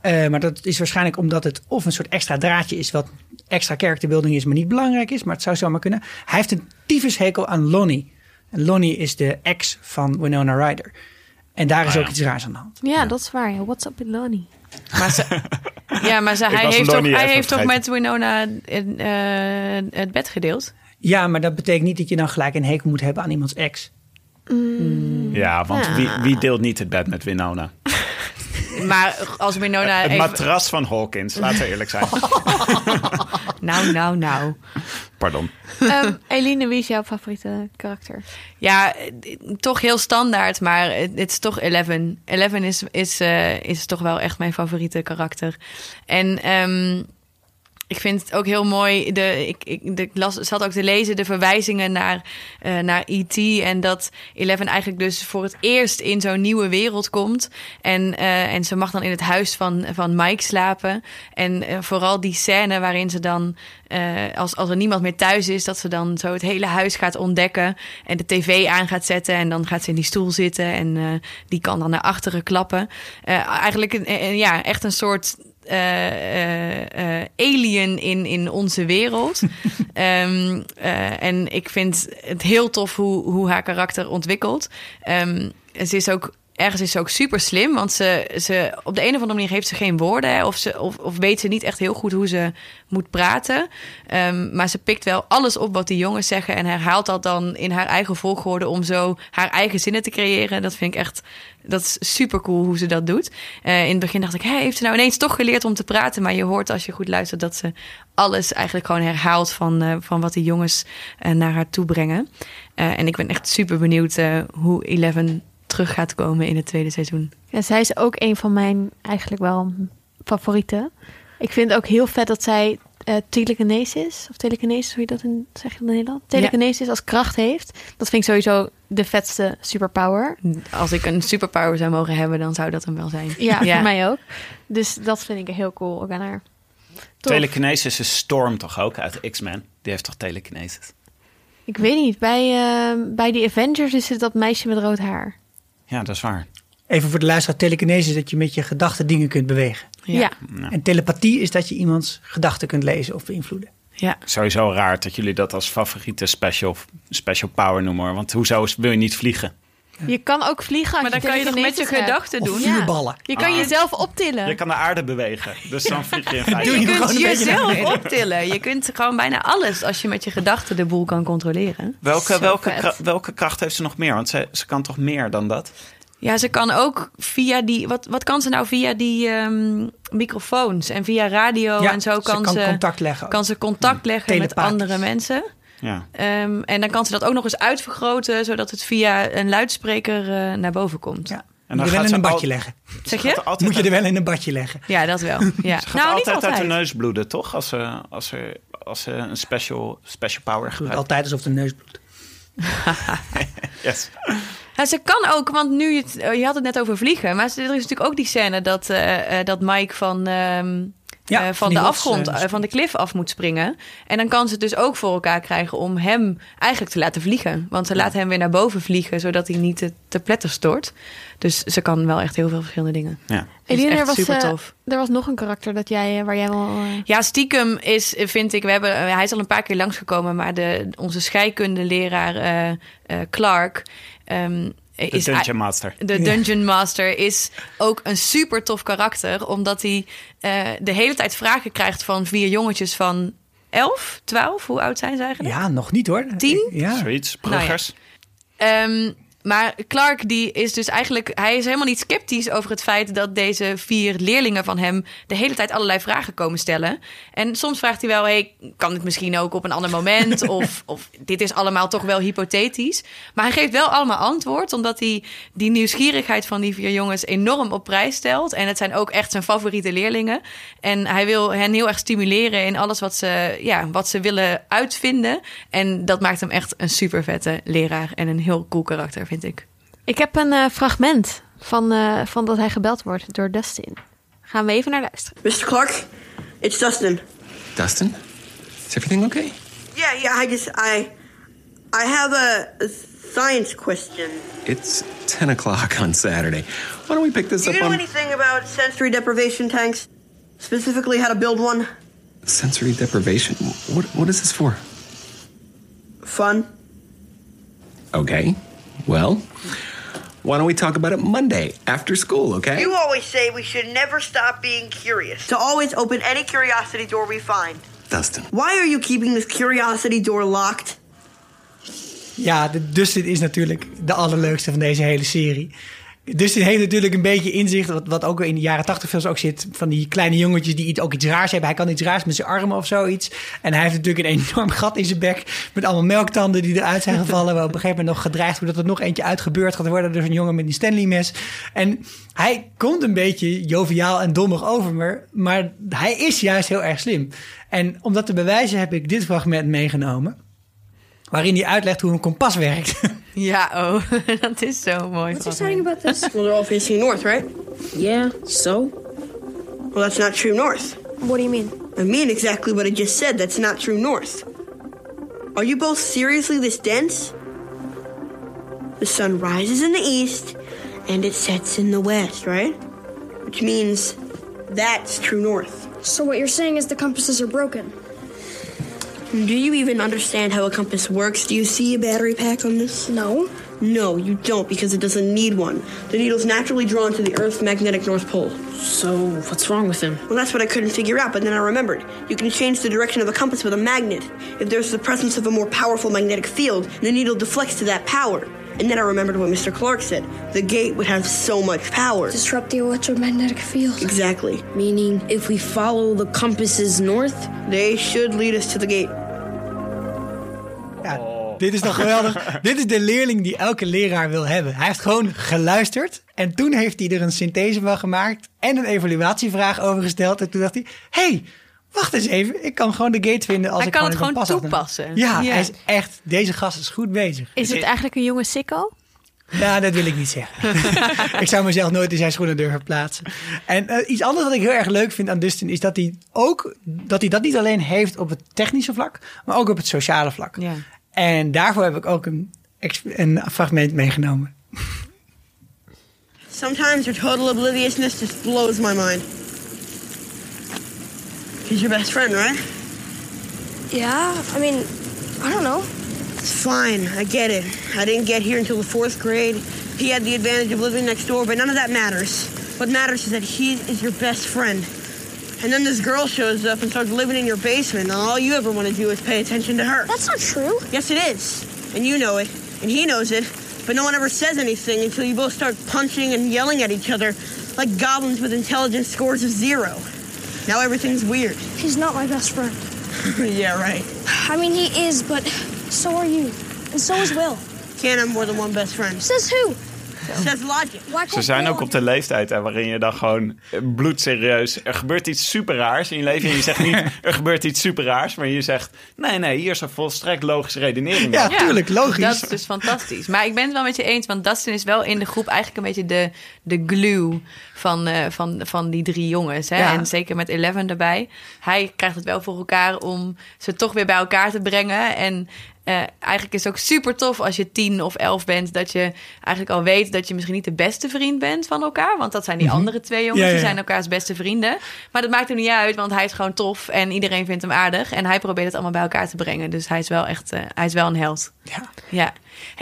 eh, maar dat is waarschijnlijk omdat het of een soort extra draadje is, wat extra characterbuilding is, maar niet belangrijk is, maar het zou zomaar kunnen. Hij heeft een tyfushekel aan Lonnie. En Lonnie is de ex van Winona Ryder. En daar is Ah, ook ja. iets raars aan de hand. Ja, dat is waar. Ja. What's up with Lonnie? Maar ze, [LAUGHS] ja, maar ze, hij heeft, toch, Lonnie hij heeft toch met Winona het, eh, het bed gedeeld? Ja, maar dat betekent niet dat je dan gelijk een hekel moet hebben aan iemands ex. Ja, want Ja. wie, wie deelt niet het bed met Winona? [LAUGHS] Maar als Winona het even... matras van Hawkins, laten we eerlijk zijn. [LAUGHS] Nou, nou, nou. Pardon. Ehm Eline, wie is jouw favoriete karakter? Ja, toch heel standaard, maar het het is toch Eleven. Eleven is, is, eh, is toch wel echt mijn favoriete karakter. En ehm, ik vind het ook heel mooi. De, ik, ik, de, las, zat ook te lezen de verwijzingen naar, eh, naar E.T. En dat Eleven eigenlijk dus voor het eerst in zo'n nieuwe wereld komt. En, eh, en ze mag dan in het huis van, van Mike slapen. En eh, vooral die scène waarin ze dan, als, als er niemand meer thuis is, dat ze dan zo het hele huis gaat ontdekken. En de tv aan gaat zetten. En dan gaat ze in die stoel zitten. En die kan dan naar achteren klappen. Eigenlijk een, een- ja, echt een soort eh, eh, eh, alien in, in onze wereld. [LAUGHS] Ehm, eh, en ik vind het heel tof hoe, hoe haar karakter ontwikkelt. Ehm, ze is ook. Ergens is ze ook super slim, want ze, ze, op de een of andere manier heeft ze geen woorden. Of, ze, of, of weet ze niet echt heel goed hoe ze moet praten. Ehm, maar ze pikt wel alles op wat die jongens zeggen. En herhaalt dat dan in haar eigen volgorde om zo haar eigen zinnen te creëren. Dat vind ik echt dat is super cool hoe ze dat doet. Eh, in het begin dacht ik, heeft ze nou ineens toch geleerd om te praten? Maar je hoort als je goed luistert dat ze alles eigenlijk gewoon herhaalt van, eh, van wat die jongens eh, naar haar toe brengen. En ik ben echt super benieuwd hoe Eleven terug gaat komen in het tweede seizoen. Ja, zij is ook een van mijn eigenlijk wel favorieten. Ik vind het ook heel vet dat zij eh telekinesis, of telekinesis, hoe je dat in, zeg je dat in Nederland? Telekinesis als kracht heeft. Dat vind ik sowieso de vetste superpower. Als ik een superpower zou mogen hebben, dan zou dat hem wel zijn. Ja, voor mij ook. Dus dat vind ik heel cool ook aan haar. Tof. Telekinesis is Storm toch ook uit X-Men? Die heeft toch telekinesis? Ik weet niet, bij, eh, bij die Avengers is het dat meisje met rood haar. Ja, dat is waar. Even voor de luisteraar, telekinese is dat je met je gedachten dingen kunt bewegen. Ja. Ja. En telepathie is dat je iemands gedachten kunt lezen of beïnvloeden. Ja. Sowieso raar dat jullie dat als favoriete special, special power noemen. Want hoezo wil je niet vliegen? Je kan ook vliegen als Maar dan kan je toch met je gedachten Of doen? Je kan Ah. jezelf optillen. Je kan de aarde bewegen. Dus dan vlieg je in [LAUGHS] feite. Je Je kunt jezelf optillen. Je kunt gewoon bijna alles als je met je gedachten de boel kan controleren. Welke, Zo welke, kra- welke kracht heeft ze nog meer? Want ze, ze kan toch meer dan dat? Ja, ze kan ook via die. Wat, wat kan ze nou via die ehm, microfoons en via radio Ja, en zo ze kan, kan ze, contact leggen. kan ze contact leggen met Telepathisch. andere mensen. Ja. Ehm, en dan kan ze dat ook nog eens uitvergroten, zodat het via een luidspreker eh, naar boven komt. Ja. En Moet je dan er wel gaat in een al- badje leggen. Zeg Gaat je? altijd Moet je er wel in een badje leggen. Ja, dat wel. [LAUGHS] Ja. Ze gaat Nou, niet altijd, uit de altijd. neus bloeden, toch? Als ze, als ze, als ze een special, special power gebruikt. altijd alsof de neus bloedt. [LAUGHS] Yes. Ja, ze kan ook, want nu je, het, je had het net over vliegen, maar er is natuurlijk ook die scène dat, eh, eh, dat Mike van, ehm, Ja, eh, van de afgrond, eh, eh, van de klif af moet springen. En dan kan ze het dus ook voor elkaar krijgen om hem eigenlijk te laten vliegen. Want ze laat hem weer naar boven vliegen, zodat hij niet te, te pletter stort. Dus ze kan wel echt heel veel verschillende dingen. Ja. Dus Eline, echt er was, super eh, tof. er was nog een karakter dat jij, eh, waar jij wel... eh, Ja, stiekem is, vind ik, we hebben, eh, hij is al een paar keer langsgekomen, maar de, onze scheikundeleraar eh, eh, Clark ehm, De is Dungeon Master. de Dungeon Master is ook een super tof karakter. Omdat hij eh, de hele tijd vragen krijgt van vier jongetjes van 11, 12. Hoe oud zijn ze eigenlijk? Ja, nog niet hoor. Tien? Ja. Zoiets. Nou ja. Bruggers. Maar Clark die is dus eigenlijk... Hij is helemaal niet sceptisch over het feit... dat deze vier leerlingen van hem... de hele tijd allerlei vragen komen stellen. En soms vraagt hij wel... Hey, kan het misschien ook op een ander moment? [LAUGHS] of, of dit is allemaal toch wel hypothetisch. Maar hij geeft wel allemaal antwoord... omdat hij die nieuwsgierigheid van die vier jongens... enorm op prijs stelt. En het zijn ook echt zijn favoriete leerlingen. En hij wil hen heel erg stimuleren... in alles wat ze, ja, wat ze willen uitvinden. En dat maakt hem echt een super vette leraar... en een heel cool karakter, vind ik. Ik heb een eh, fragment van, eh, van dat hij gebeld wordt door Dustin. Gaan we even naar luisteren. Mr. Clark, it's Dustin. Dustin? Is everything okay? Yeah, yeah, I just I I have a, a science question. It's 10 o'clock on Saturday. Why don't we pick this Do up you know on anything about sensory deprivation tanks? Specifically how to build one? sensory deprivation? What, what is this for? Fun. Okay. Well, why don't we talk about it Monday after school, okay? You always say we should never stop being curious. To always open any curiosity door we find. Dustin. Why are you keeping this curiosity door locked? Ja, de Dustin is natuurlijk de allerleukste van deze hele serie. Dus die heeft natuurlijk een beetje inzicht, wat, wat ook in de jaren tachtig films ook zit, van die kleine jongetjes die iets- ook iets raars hebben. Hij kan iets raars met zijn armen of zoiets. En hij heeft natuurlijk een enorm [LAUGHS] gat in zijn bek met allemaal melktanden die eruit zijn gevallen. Waar op een gegeven moment nog gedreigd wordt dat er nog eentje uitgebeurd gaat worden door zo'n jongen met die Stanley mes. En hij komt een beetje joviaal en dommig over, maar, maar hij is juist heel erg slim. En om dat te bewijzen heb ik dit fragment meegenomen. Waarin hij uitlegt hoe een kompas werkt. [LAUGHS] Ja, oh, [LAUGHS] dat is zo mooi. What's exciting about this? Well, they're all facing north, right? yeah, so? Well, that's not true north. What do you mean? I mean exactly what I just said. That's not true north. Are you both seriously this dense? The sun rises in the east and it sets in the west, right? Which means that's true north. So what you're saying is the compasses are broken. Do you even understand how a compass works? Do you see a battery pack on this? No. No, you don't because it doesn't need one. The needle's naturally drawn to the Earth's magnetic North Pole. So what's wrong with him? Well, that's what I couldn't figure out, but then I remembered. You can change the direction of a compass with a magnet. If there's the presence of a more powerful magnetic field, the needle deflects to that power. And then I remembered what Mr. Clark said. The gate would have so much power. Disrupt the electromagnetic field. Exactly. Meaning, if we follow the compasses north, They should lead us to the gate. Ja, Dit is toch geweldig? [LAUGHS] dit is de leerling die elke leraar wil hebben. Hij heeft gewoon geluisterd. En toen heeft hij er een synthese van gemaakt. En een evaluatievraag over gesteld. En toen dacht hij: hey, wacht eens even. Ik kan gewoon de gate vinden als Hij ik kan gewoon het gewoon afneem. toepassen. Ja, Ja. hij is echt. Deze gast is goed bezig. Is het eigenlijk een jonge sicko? Ja, dat wil ik niet zeggen. [LAUGHS] [LAUGHS] ik zou mezelf nooit in zijn schoenen durven plaatsen. En eh, iets anders wat ik heel erg leuk vind aan Dustin is dat hij ook dat hij dat niet alleen heeft op het technische vlak, maar ook op het sociale vlak. Ja. En daarvoor heb ik ook een, een fragment meegenomen. Sometimes your total obliviousness just blows my mind. He's your best friend, right? yeah, I mean, I don't know. It's fine. I get it. I didn't get here until the fourth grade. He had the advantage of living next door, but none of that matters. What matters is that he is your best friend. And then this girl shows up and starts living in your basement, and all you ever want to do is pay attention to her. That's not true. Yes, it is. And you know it. And he knows it. But no one ever says anything until you both start punching and yelling at each other like goblins with intelligence scores of zero. Now everything's weird. He's not my best friend. [LAUGHS] yeah, right. I mean, he is, but so are you. And so is Will. Can't have more than one best friend. Says who? Ze zijn ook op de leeftijd hè, waarin je dan gewoon eh, bloedserieus... Er gebeurt iets super raars in je leven. En je zegt niet, [LAUGHS] er gebeurt iets super raars. Maar je zegt, nee, nee, hier is een volstrekt logische redenering. Ja, Ja, tuurlijk, logisch. Dat is dus fantastisch. Maar ik ben het wel met je eens, want Dustin is wel in de groep eigenlijk een beetje de, de glue van, eh, van, van die drie jongens. Hè? Ja. En zeker met Eleven erbij. Hij krijgt het wel voor elkaar om ze toch weer bij elkaar te brengen. En eh, eigenlijk is het ook super tof als je tien of elf bent, dat je eigenlijk al weet dat je misschien niet de beste vriend bent van elkaar. Want dat zijn die andere twee jongens, Mhm. Ja, die ja. zijn elkaars beste vrienden. Maar dat maakt er niet uit, want hij is gewoon tof en iedereen vindt hem aardig. En hij probeert het allemaal bij elkaar te brengen. Dus hij is wel echt, eh, hij is wel een held. Ja. Ja.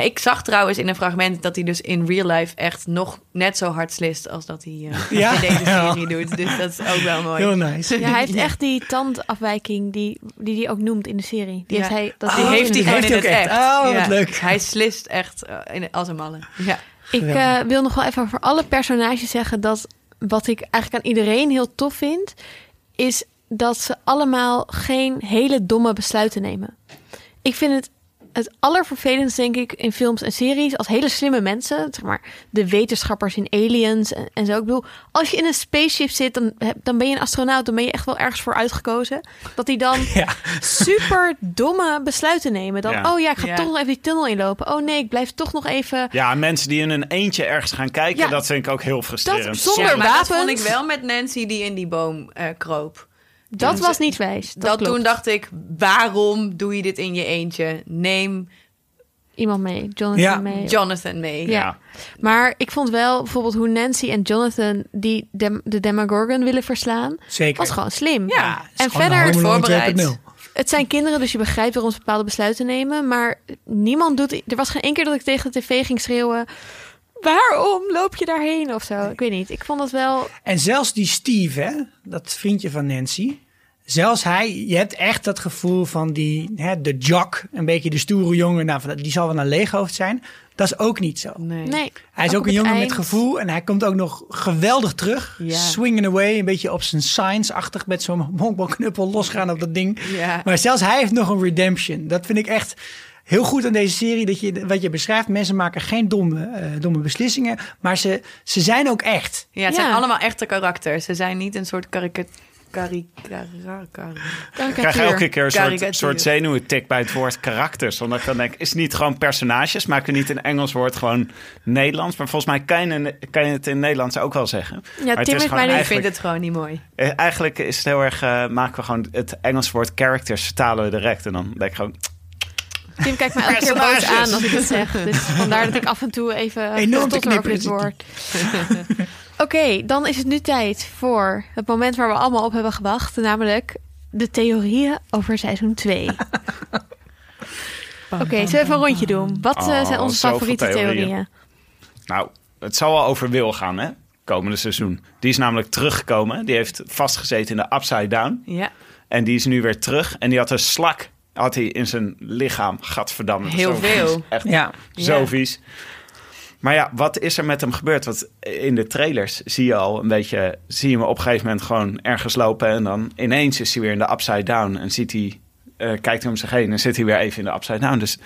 Ik zag trouwens in een fragment dat hij dus in real life echt nog net zo hard slist als dat hij eh, Ja. in deze Ja. serie doet. Dus dat is ook wel mooi. Heel nice. Ja, hij heeft echt die tandafwijking die die hij ook noemt in de serie. Die Ja. heeft hij, dat Die Oh, heeft hij die gewoon in hij het echt. echt. Oh, wat Ja. leuk. Hij slist echt eh, in, als een malle. Ja. Ik eh, wil nog wel even voor alle personages zeggen dat wat ik eigenlijk aan iedereen heel tof vind, is dat ze allemaal geen hele domme besluiten nemen. Ik vind het het allervervelendste, denk ik, in films en series, als hele slimme mensen, zeg maar de wetenschappers in Aliens en, en zo. Ik bedoel, als je in een spaceship zit, dan, dan ben je een astronaut, dan ben je echt wel ergens voor uitgekozen. Dat die dan [LAUGHS] Ja. super domme besluiten nemen. Dan, Ja. oh ja, ik ga Ja. toch nog even die tunnel inlopen. Oh nee, ik blijf toch nog even. Ja, mensen die in een eentje ergens gaan kijken, Ja. dat vind ik ook heel frustrerend. zonder- Ja, maar dat vond ik wel met Nancy die in die boom eh, kroop. Dat was niet wijs. Dat, toen dacht ik, waarom doe je dit in je eentje? Neem iemand mee, Jonathan Ja. mee. Jonathan mee. Ja. Ja. Maar ik vond wel bijvoorbeeld hoe Nancy en Jonathan die Dem- de Demogorgon willen verslaan, Zeker. was gewoon slim. Ja, en verder, voorbereid. 2.0. het zijn kinderen, dus je begrijpt waarom ze bepaalde besluiten nemen. Maar niemand doet. Er was geen één keer dat ik tegen de tv ging schreeuwen. Waarom loop je daarheen of zo? Ik weet niet. Ik vond dat wel. En zelfs die Steve, hè, dat vriendje van Nancy, zelfs hij, je hebt echt dat gevoel van die, hè, de jock, een beetje de stoere jongen. Nou, die zal wel een leeghoofd zijn. Dat is ook niet zo. Nee. Nee. Hij is ook, een het jongen eind. met gevoel en hij komt ook nog geweldig terug. Ja. Swinging away, een beetje op zijn science-achtig met zo'n [LAUGHS] honkbalknuppel losgaan op dat ding. Ja. Maar zelfs hij heeft nog een redemption. Dat vind ik echt heel goed aan deze serie. Dat je, wat je beschrijft, mensen maken geen domme, eh, domme beslissingen. Maar ze, ze zijn ook echt. Ja, het Ja. zijn allemaal echte karakters. Ze zijn niet een soort karikatuur. Kari, kari, kari. Ik krijg elke keer een soort, soort zenuwentik bij het woord karakters. Omdat ik dan denk, is het niet gewoon personages? Maken we niet een Engels woord gewoon Nederlands? Maar volgens mij kan je, kan je het in Nederlands ook wel zeggen. Ja, Maar het Tim is mij Ik vind het gewoon niet mooi. eh, eigenlijk is het heel erg, eh, maken we gewoon het Engels woord characters, vertalen we direct. En dan denk ik gewoon, Tim kijkt me elke keer boos aan als ik het zeg. Dus vandaar dat ik af en toe even Enorm te stotter over dit woord. Oké, dan is het nu tijd voor het moment waar we allemaal op hebben gewacht. Namelijk de theorieën over seizoen 2. Oké, zullen we even een rondje doen? Wat eh, Oh, zijn onze favoriete theorieën. theorieën? nou, het zal wel over Wil gaan, hè? Komende seizoen. Die is namelijk teruggekomen. Die heeft vastgezeten in de Upside Down. Ja, En die is nu weer terug. En die had een slak had hij in zijn lichaam. Gadverdamme. Heel zo veel. vies. Echt Ja. zo Ja. vies. Maar ja, wat is er met hem gebeurd? Want in de trailers zie je al een beetje... zie je hem op een gegeven moment gewoon ergens lopen... en dan ineens is hij weer in de upside down... en ziet hij, eh, kijkt hij om zich heen en zit hij weer even in de upside down. Dus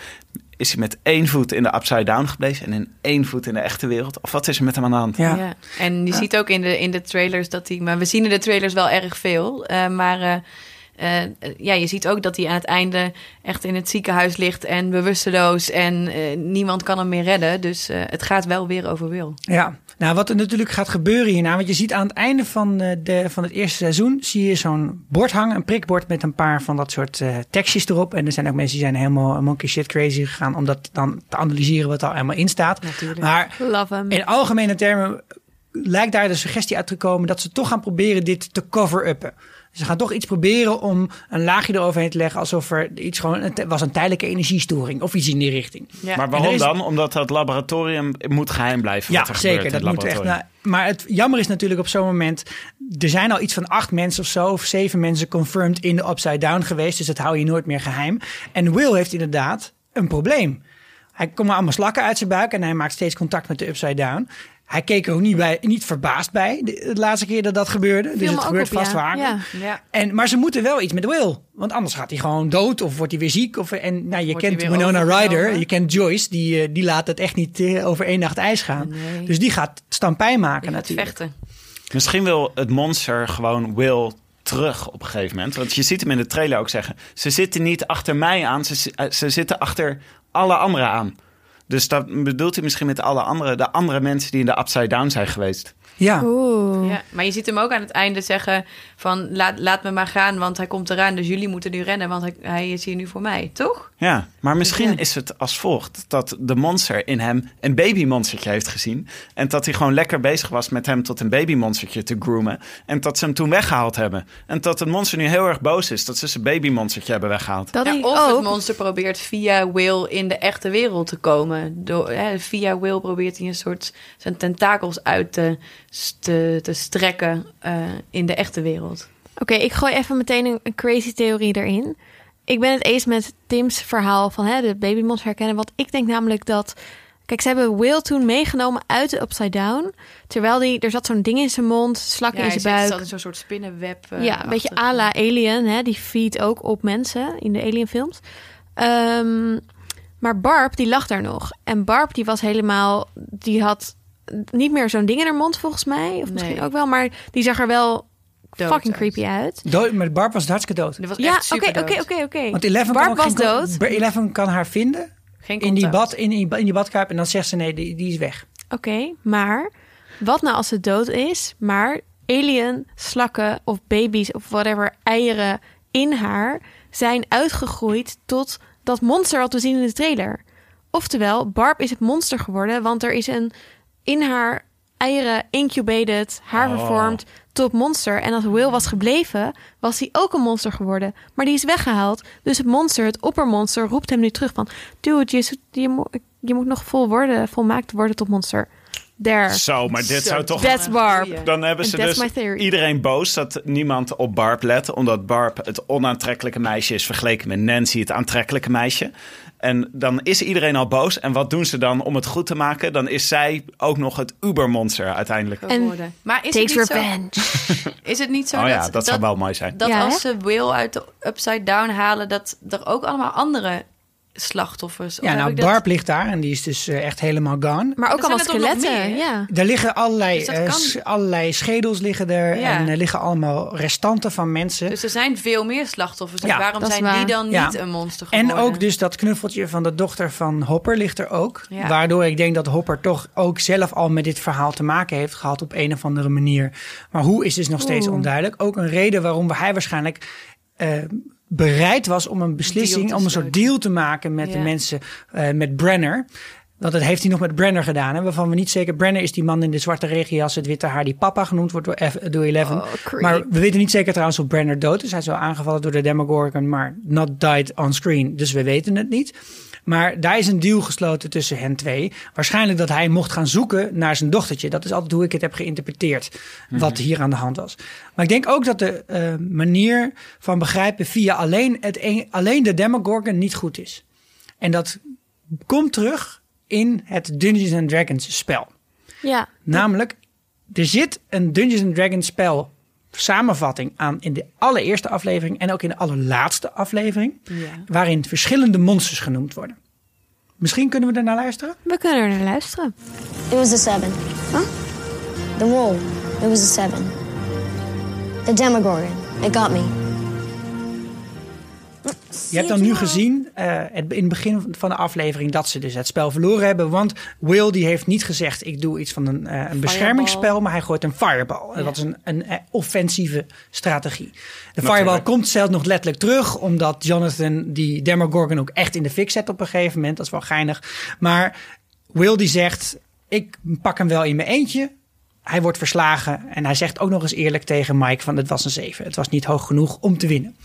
is hij met één voet in de upside down gebleven... en in één voet in de echte wereld? Of wat is er met hem aan de hand? Ja. ja. En je ziet ook in de, in de trailers dat hij... Maar we zien in de trailers wel erg veel. eh, maar eh, eh, ja, je ziet ook dat hij aan het einde echt in het ziekenhuis ligt... en bewusteloos en eh, niemand kan hem meer redden. Dus eh, het gaat wel weer over Will. Ja, nou wat er natuurlijk gaat gebeuren hierna, want je ziet aan het einde van, de, van het eerste seizoen, zie je zo'n bord hangen, een prikbord met een paar van dat soort tekstjes erop. En er zijn ook mensen die zijn helemaal monkey shit crazy gegaan om dat dan te analyseren wat er allemaal in staat. Natuurlijk. Maar in algemene termen lijkt daar de suggestie uit te komen dat ze toch gaan proberen dit te cover-uppen. Ze gaan toch iets proberen om een laagje eroverheen te leggen alsof er iets gewoon, het was een tijdelijke energiestoring of iets in die richting. Ja. Maar waarom is- dan? Omdat dat laboratorium moet geheim blijven. Ja, wat er zeker. gebeurt in Dat het moet echt. nou, maar het jammer is natuurlijk op zo'n moment. Er zijn al iets van acht mensen of zo, of zeven mensen confirmed in de Upside Down geweest. Dus dat hou je nooit meer geheim. En Will heeft inderdaad een probleem. Hij komt allemaal slakken uit zijn buik en hij maakt steeds contact met de Upside Down. Hij keek er ook niet, bij, niet verbaasd bij de, de laatste keer dat dat gebeurde. Viel dus het gebeurt op, vast ja. waar. Ja. Ja. En, maar ze moeten wel iets met Will. Want anders gaat hij gewoon dood of wordt hij weer ziek. Of, en nou, je Wordt kent Winona. Ryder, je kent Joyce. Die, eh, die laat het echt niet eh, over één nacht ijs gaan. Nee. Dus die gaat stampijn maken Die gaat natuurlijk. vechten. Misschien wil het monster gewoon Will terug op een gegeven moment. Want je ziet hem in de trailer ook zeggen... ze zitten niet achter mij aan, ze, zi- eh, ze zitten achter alle anderen aan. Dus dat bedoelt hij misschien met alle andere... de andere mensen die in de Upside Down zijn geweest. Ja. Oeh. Ja, maar je ziet hem ook aan het einde zeggen van laat, laat me maar gaan, want hij komt eraan. Dus jullie moeten nu rennen, want hij, hij is hier nu voor mij, toch? Ja, maar misschien Ja. is het als volgt... dat de monster in hem een babymonstertje heeft gezien... en dat hij gewoon lekker bezig was met hem tot een babymonstertje te groomen... en dat ze hem toen weggehaald hebben. En dat het monster nu heel erg boos is... dat ze zijn babymonstertje hebben weggehaald. Dat Ja, of ook. het monster probeert via Will in de echte wereld te komen. Door, hè, via Will probeert hij een soort zijn tentakels uit te, te, te strekken eh, in de echte wereld. Oké, ik gooi even meteen een, een crazy theorie erin. Ik ben het eens met Tim's verhaal van hè, de babymonster herkennen. Want ik denk namelijk dat... Kijk, ze hebben Will toen meegenomen uit de Upside Down. Terwijl die, er zat zo'n ding in zijn mond, slak Ja, in zijn buik. zat in zo'n soort spinnenweb. eh, ja, een beetje à la Alien. Hè? Die feed ook op mensen in de Alien films. Ehm, maar Barb, die lag daar nog. En Barb, die was helemaal... Die had niet meer zo'n ding in haar mond, volgens mij. Of misschien Nee. ook wel. Maar die zag er wel Dood fucking uit. creepy uit. Dood, met Barb was hartstikke dood. Was Ja, echt oké, oké, oké, oké. Want Eleven Barb kan was geen- dood. Oké, Eleven kan haar vinden Geen in die, bad, in, die, in die badkuip. En dan zegt ze nee, die, die is weg. maar wat nou als ze dood is, maar alien, slakken of baby's of whatever, eieren in haar zijn uitgegroeid tot dat monster wat we zien in de trailer. Oftewel, Barb is het monster geworden, want er is een in haar eieren incubated, haar Oh. vervormd tot monster. En als Will was gebleven, was hij ook een monster geworden. Maar die is weggehaald. Dus het monster, het oppermonster, roept hem nu terug van... Dude, je, je, moet, je moet nog vol worden, volmaakt worden tot monster. There. Zo, maar dit Zo, zou toch... That's Barb. Dan hebben ze dus iedereen boos dat niemand op Barb let. Omdat Barb het onaantrekkelijke meisje is vergeleken met Nancy, het aantrekkelijke meisje. En dan is iedereen al boos. En wat doen ze dan om het goed te maken? Dan is zij ook nog het ubermonster uiteindelijk. En geworden. Maar is Takes het niet zo? revenge. [LAUGHS] Is het niet zo oh dat, ja, dat, zou wel mooi zijn. dat Ja, als hè? ze Will uit de Upside Down halen, dat er ook allemaal andere slachtoffers. Of Ja, nou, dat- Barb ligt daar en die is dus eh, echt helemaal gone. Maar ook allemaal skeletten. Ja. Er liggen allerlei, Dus eh, allerlei schedels liggen er Ja. en er liggen allemaal restanten van mensen. Dus er zijn veel meer slachtoffers. Dus Ja, waarom zijn die dan Ja. niet een monster En geworden? ook dus dat knuffeltje van de dochter van Hopper ligt er ook. Ja. Waardoor ik denk dat Hopper toch ook zelf al met dit verhaal te maken heeft gehad op een of andere manier. Maar hoe is dus nog steeds onduidelijk. Ook een reden waarom hij waarschijnlijk eh, bereid was om een beslissing, om een soort deal te maken met de mensen, eh, met Brenner. Want dat heeft hij nog met Brenner gedaan. Hè, waarvan we niet zeker. Brenner is die man in de zwarte regenjas, het witte haar, die papa genoemd wordt door, F, door Eleven. Oh, maar we weten niet zeker trouwens of Brenner dood is. Hij is wel aangevallen door de Demogorgon, maar not died on screen. Dus we weten het niet. Maar daar is een deal gesloten tussen hen twee. Waarschijnlijk dat hij mocht gaan zoeken naar zijn dochtertje. Dat is altijd hoe ik het heb geïnterpreteerd. Wat hier aan de hand was. Maar ik denk ook dat de eh, manier van begrijpen via alleen, het een- alleen de Demogorgon niet goed is. En dat komt terug in het Dungeons and Dragons spel. Ja. Namelijk, er zit een Dungeons and Dragons spel samenvatting aan in de allereerste aflevering en ook in de allerlaatste aflevering, Ja. waarin verschillende monsters genoemd worden. Misschien kunnen we er naar luisteren? We kunnen er naar luisteren. It was a seven. Huh? The wool. It was a seven. The Demogorgon. It got me. Je hebt dan nu gezien eh, het, in het begin van de aflevering dat ze dus het spel verloren hebben. Want Will die heeft niet gezegd ik doe iets van een, eh, een beschermingsspel, maar hij gooit een fireball. En Dat is een, een eh, offensieve strategie. De fireball komt zelfs nog letterlijk terug, omdat Jonathan die Demogorgon ook echt in de fik zet op een gegeven moment. Dat is wel geinig. Maar Will die zegt ik pak hem wel in mijn eentje. Hij wordt verslagen en hij zegt ook nog eens eerlijk tegen Mike van het was een 7. Het was niet hoog genoeg om te winnen.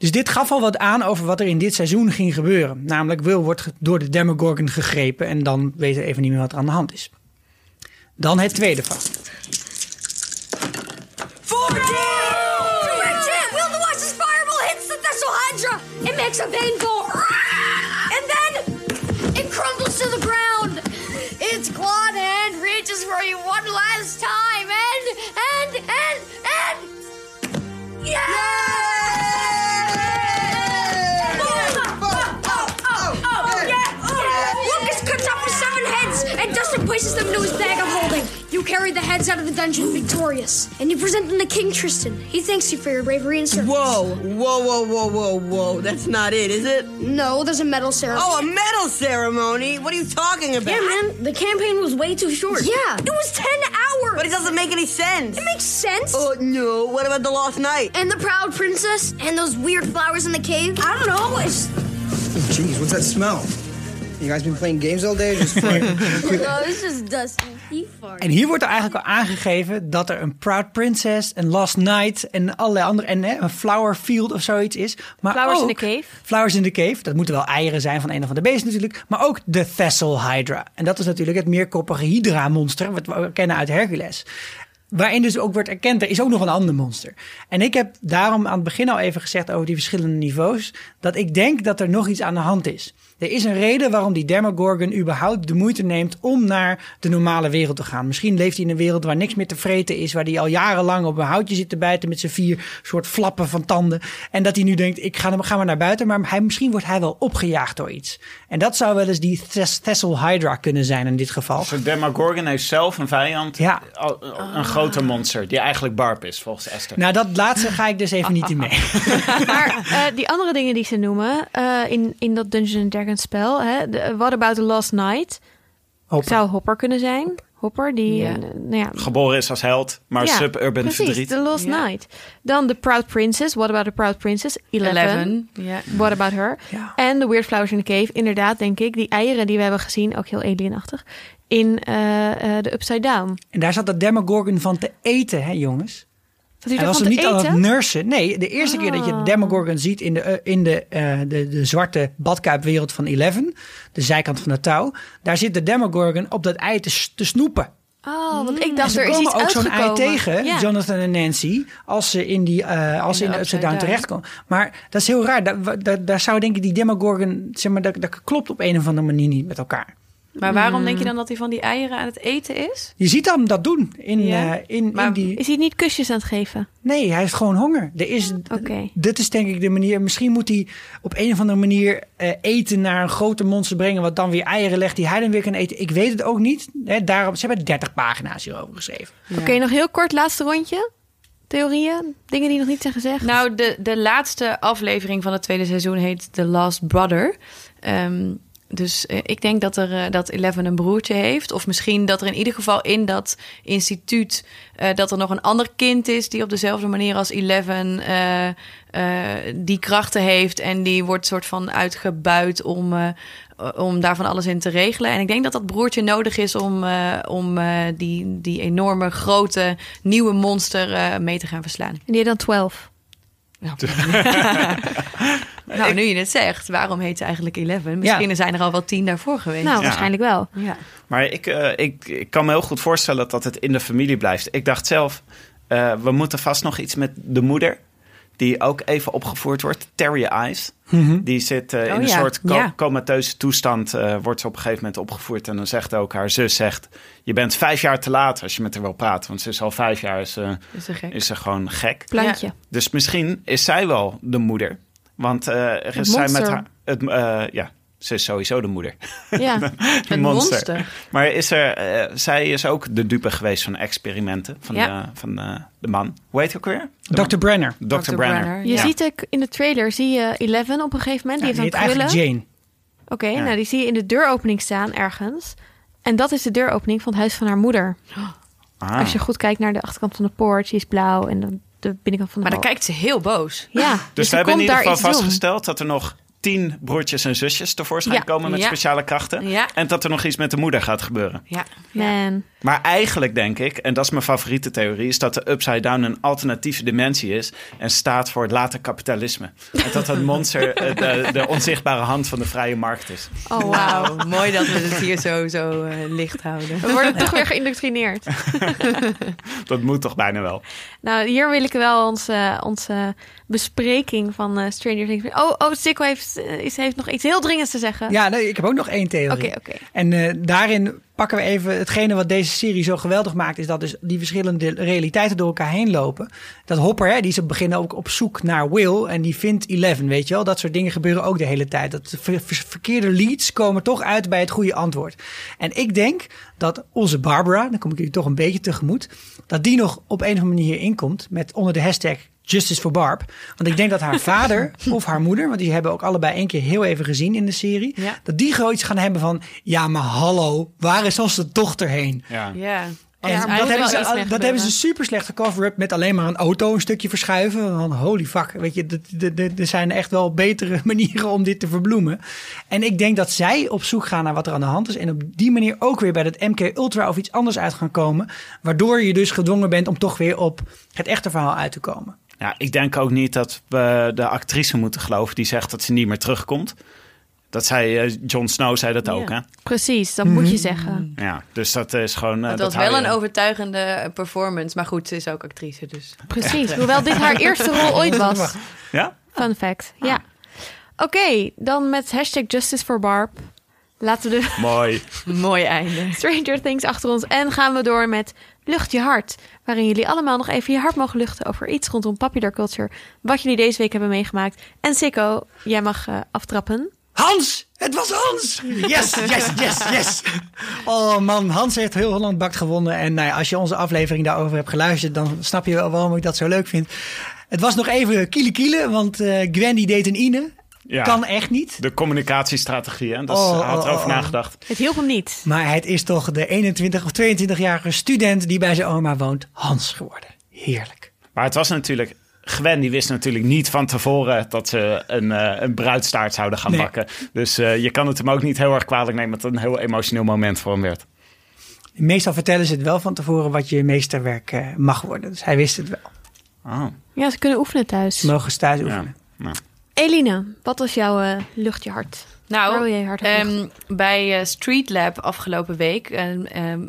Dus dit gaf al wat aan over wat er in dit seizoen ging gebeuren. Namelijk Will wordt door de Demogorgon gegrepen en dan weten we even niet meer wat er aan de hand is. Dan het tweede vak. It makes a vein go. And then it crumbles to the ground. Its clawed hand reaches for you one last and Dustin places them into his bag of holding. You carry the heads out of the dungeon victorious, and you present them to King Tristan. He thanks you for your bravery and service. Whoa, whoa, whoa, whoa, whoa, whoa. That's not it, is it? No, there's a medal ceremony. Oh, a medal ceremony? What are you talking about? yeah, man. The campaign was way too short. Yeah, it was ten hours. But it doesn't make any sense. It makes sense. Oh, no. What about the lost night? and the proud princess and those weird flowers in the cave. I don't know. It's Jeez, what's that smell? You guys been playing games all day just no, it's just. He farted. En hier wordt er eigenlijk al aangegeven dat er een Proud Princess, een Last Night en allerlei andere, en hè, een Flower Field of zoiets is. Maar Flowers in the Cave. Flowers in the Cave, dat moeten wel eieren zijn van een of andere beesten natuurlijk. Maar ook de Thessal Hydra. En dat is natuurlijk het meerkoppige Hydra-monster, wat we kennen uit Hercules. Waarin dus ook wordt erkend, er is ook nog een ander monster. En ik heb daarom aan het begin al even gezegd over die verschillende niveaus, dat ik denk dat er nog iets aan de hand is. Er is een reden waarom die Demogorgon überhaupt de moeite neemt om naar de normale wereld te gaan. Misschien leeft hij in een wereld waar niks meer te vreten is, waar hij al jarenlang op een houtje zit te bijten met zijn vier soort flappen van tanden. En dat hij nu denkt, ik ga, ga maar naar buiten, maar hij, misschien wordt hij wel opgejaagd door iets. En dat zou wel eens die Thess- Thessal Hydra kunnen zijn in dit geval. Zo Demogorgon heeft zelf een vijand. Ja. Een groter monster. Die eigenlijk Barb is, volgens Esther. Nou, dat laatste ga ik dus even niet in mee. [LAUGHS] Maar eh, die andere dingen die ze noemen eh, in, in dat Dungeons and Spel, hè, de, What About the Last Night, Hopper. zou Hopper kunnen zijn. Hopper, die, Ja. eh, nou ja, Geboren is als held, maar ja, suburban precies, verdriet. The Lost Ja. Night. Dan The Proud Princess, What About the Proud Princess? Eleven. What About Her? Ja. En The Weird Flowers in the Cave. Inderdaad, denk ik. Die eieren die we hebben gezien, ook heel alienachtig, in eh, eh, de Upside Down. En daar zat de Demogorgon van te eten, hè jongens. Dat hij Hij was hem niet aan eten? het nursen. Nee, de eerste keer dat je de Ah. Demogorgon ziet in de, eh, in de, eh, de, de zwarte badkuipwereld van Eleven, de zijkant van het touw, daar zit de Demogorgon op dat ei te, te snoepen. Oh, want ik En dacht ze er is iets komen ook zo'n ei tegen, Ja. Jonathan en Nancy, als ze in, die, eh, als ze in de Upside Down terechtkomen. Maar dat is heel raar. Daar, daar, daar zou denk ik die Demogorgon, zeg maar, dat, dat klopt op een of andere manier niet met elkaar. Maar waarom denk je dan dat hij van die eieren aan het eten is? Je ziet hem dat doen in, Ja. eh, in, Maar in die... Is hij niet kusjes aan het geven? Nee, hij heeft gewoon honger. Er is, Oké. Dit is denk ik de manier. Misschien moet hij op een of andere manier eh, eten naar een grote monster brengen. Wat dan weer eieren legt die hij dan weer kan eten. Ik weet het ook niet. Hè, daarom, ze hebben 30 pagina's hierover geschreven. Oké, nog heel kort, laatste rondje. Theorieën? Dingen die nog niet zijn gezegd? Nou, de, de laatste aflevering van het tweede seizoen heet The Last Brother. Ehm, dus eh, ik denk dat, er, eh, dat Eleven een broertje heeft. Of misschien dat er in ieder geval in dat instituut... eh, dat er nog een ander kind is die op dezelfde manier als Eleven... die krachten heeft en die wordt soort van uitgebuit om... om daar van alles in te regelen. En ik denk dat dat broertje nodig is om, om die, die enorme grote nieuwe monster mee te gaan verslaan. En die dan 12. [LAUGHS] [LAUGHS] Nou, nu je het zegt, waarom heet ze eigenlijk Eleven? Misschien zijn er al wel tien daarvoor geweest. Nou, Ja. waarschijnlijk wel. ja. Maar ik, eh, ik, ik kan me heel goed voorstellen dat het in de familie blijft. Ik dacht zelf, eh, we moeten vast nog iets met de moeder. Die ook even opgevoerd wordt. Terry Eyes. Die zit eh, in Oh een ja, soort co- ja. comateuze toestand. eh, wordt ze op een gegeven moment opgevoerd. En dan zegt ook haar zus: zegt, Je bent vijf jaar te laat als je met haar wil praten. Want ze is al vijf jaar is, eh, Is ze gek? is ze gewoon gek. Plantje. Dus misschien is zij wel de moeder. Want eh, er is zij met haar. Het, eh, ja, ze is sowieso de moeder. Ja. [LAUGHS] Een monster. Maar is er, eh, zij is ook de dupe geweest van experimenten van, Ja. de, van de, de man. Hoe heet hij ook weer? Dr. Brenner. Dr. Dr. Brenner. Brenner. Je Ja. ziet ook in de trailer, zie je Eleven op een gegeven moment. Ja, Die die heet heeft eigenlijk Oké, Jane. Ja. nou die zie je in de deuropening staan ergens. En dat is de deuropening van het huis van haar moeder. Ah. Als je goed kijkt naar de achterkant van de poort, die is blauw en de, de binnenkant van de Maar dan kijkt ze heel boos. Ja, Dus ze we hebben in komt ieder daar geval vastgesteld dat er nog tien broertjes en zusjes tevoorschijn Ja. komen met Ja. speciale krachten. Ja. En dat er nog iets met de moeder gaat gebeuren. Ja. Man. Maar eigenlijk denk ik, en dat is mijn favoriete theorie, is dat de Upside Down een alternatieve dimensie is en staat voor het late kapitalisme. En dat het monster eh, de, de onzichtbare hand van de vrije markt is. Oh, wauw. Wauw, mooi dat we het hier zo, zo eh, licht houden. We worden toch weer geïndoctrineerd. [LAUGHS] Dat moet toch bijna wel. Nou, hier wil ik wel onze, onze bespreking van eh, Stranger Things. Oh, oh Sikko heeft, eh, is, heeft nog iets heel dringends te zeggen. Ja, nee, ik heb ook nog één theorie. Oké, oké. En eh, daarin pakken we even hetgene wat deze serie zo geweldig maakt, is dat dus die verschillende realiteiten door elkaar heen lopen. Dat Hopper, hè, die is op het begin ook op zoek naar Will en die vindt Eleven, weet je wel. Dat soort dingen gebeuren ook de hele tijd. Dat ver- ver- verkeerde leads komen toch uit bij het goede antwoord. En ik denk dat onze Barbara, dan kom ik jullie toch een beetje tegemoet, dat die nog op een of andere manier inkomt met onder de hashtag Justice for Barb. Want ik denk dat haar vader [LAUGHS] of haar moeder, want die hebben ook allebei één keer heel even gezien in de serie, Ja. dat die gewoon iets gaan hebben van, ja maar hallo, waar is onze dochter heen? Ja. Ja. En Ja, dat, hebben ze, dat hebben ze super slecht gecover-up met alleen maar een auto een stukje verschuiven. Want holy fuck, weet je, er zijn echt wel betere [LAUGHS] manieren om dit te verbloemen. En ik denk dat zij op zoek gaan naar wat er aan de hand is. En op die manier ook weer bij dat MK Ultra of iets anders uit gaan komen. Waardoor je dus gedwongen bent om toch weer op het echte verhaal uit te komen. Ja, ik denk ook niet dat we de actrice moeten geloven die zegt dat ze niet meer terugkomt. Dat zei eh, Jon Snow zei dat ook, hè? Precies, dat moet je zeggen. Ja, dus dat is gewoon. eh, Het was wel je- een overtuigende performance. Maar goed, ze is ook actrice, dus... Precies, hoewel dit haar eerste rol ooit [LAUGHS] was. Ja? Fun fact, ja. Oké, dan met hashtag Justice for Barb. Laten we de Mooi. Mooi einde. Stranger Things achter ons en gaan we door met Lucht je hart. Waarin jullie allemaal nog even je hart mogen luchten over iets rondom popular culture. Wat jullie deze week hebben meegemaakt. En Sikko, jij mag eh, aftrappen. Hans! Het was Hans! Yes, yes, yes, yes! Oh man, Hans heeft heel Holland Bakt gewonnen. En nou ja, als je onze aflevering daarover hebt geluisterd... dan snap je wel waarom ik dat zo leuk vind. Het was nog even kiele kiele, want eh Gwen deed een Ine. Ja. Kan echt niet. De communicatiestrategie, hè? Dat is, Oh, had oh, erover oh. nagedacht. Het hielp hem niet. Maar het is toch de 21 of 22-jarige student die bij zijn oma woont, Hans geworden. Heerlijk. Maar het was natuurlijk. Gwen die wist natuurlijk niet van tevoren dat ze een, eh, een bruidstaart zouden gaan Nee. bakken. Dus eh, je kan het hem ook niet heel erg kwalijk nemen dat het een heel emotioneel moment voor hem werd. Meestal vertellen ze het wel van tevoren wat je meesterwerk eh, mag worden. Dus hij wist het wel. Oh, Ja, ze kunnen oefenen thuis. Ze mogen thuis ja. oefenen. Nou. Eline, wat was jouw eh, luchtje hart? Nou, ehm, bij eh, Street Lab afgelopen week ehm, ehm,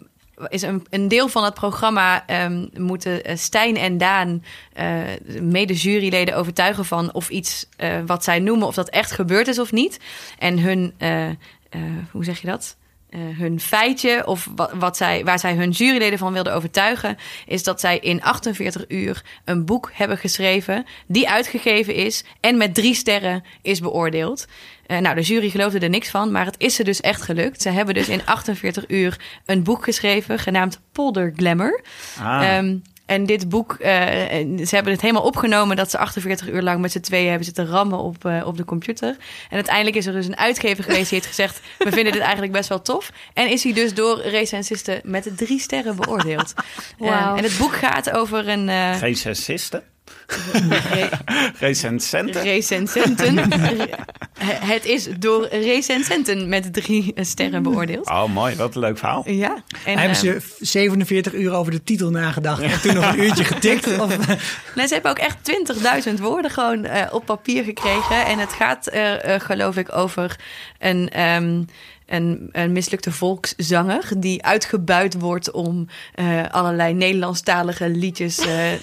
is een, een deel van het programma moeten eh, Stijn en Daan, eh, mede-juryleden, overtuigen van of iets wat zij noemen, of dat echt gebeurd is of niet. En hun, hoe zeg je dat? Eh, hun feitje, of wat, wat zij, waar zij hun juryleden van wilden overtuigen, is dat zij in 48 uur een boek hebben geschreven die uitgegeven is en met drie sterren is beoordeeld. Eh, nou, de jury geloofde er niks van, maar het is ze dus echt gelukt. Ze hebben dus in 48 uur een boek geschreven genaamd Polder Glamour. Ah. Ehm, en dit boek, eh, ze hebben het helemaal opgenomen dat ze 48 uur lang met z'n tweeën hebben zitten rammen op, eh, op de computer. En uiteindelijk is er dus een uitgever geweest die heeft gezegd: We vinden dit eigenlijk best wel tof. En is hij dus door recensisten met drie sterren beoordeeld. [LAUGHS] Wauw. Eh, en het boek gaat over een. eh, Recensisten? Re- Recensenten? recensenten. [LAUGHS] het is door recensenten met drie sterren beoordeeld. Oh, mooi. Wat een leuk verhaal. Ja. En, hebben eh, ze 47 uur over de titel nagedacht en toen nog een uurtje getikt? [LAUGHS] Of, Nee, ze hebben ook echt 20.000 woorden gewoon eh, op papier gekregen. En het gaat, eh, eh, geloof ik, over een, ehm, een, een mislukte volkszanger... die uitgebuit wordt om eh, allerlei Nederlandstalige liedjes eh, eh,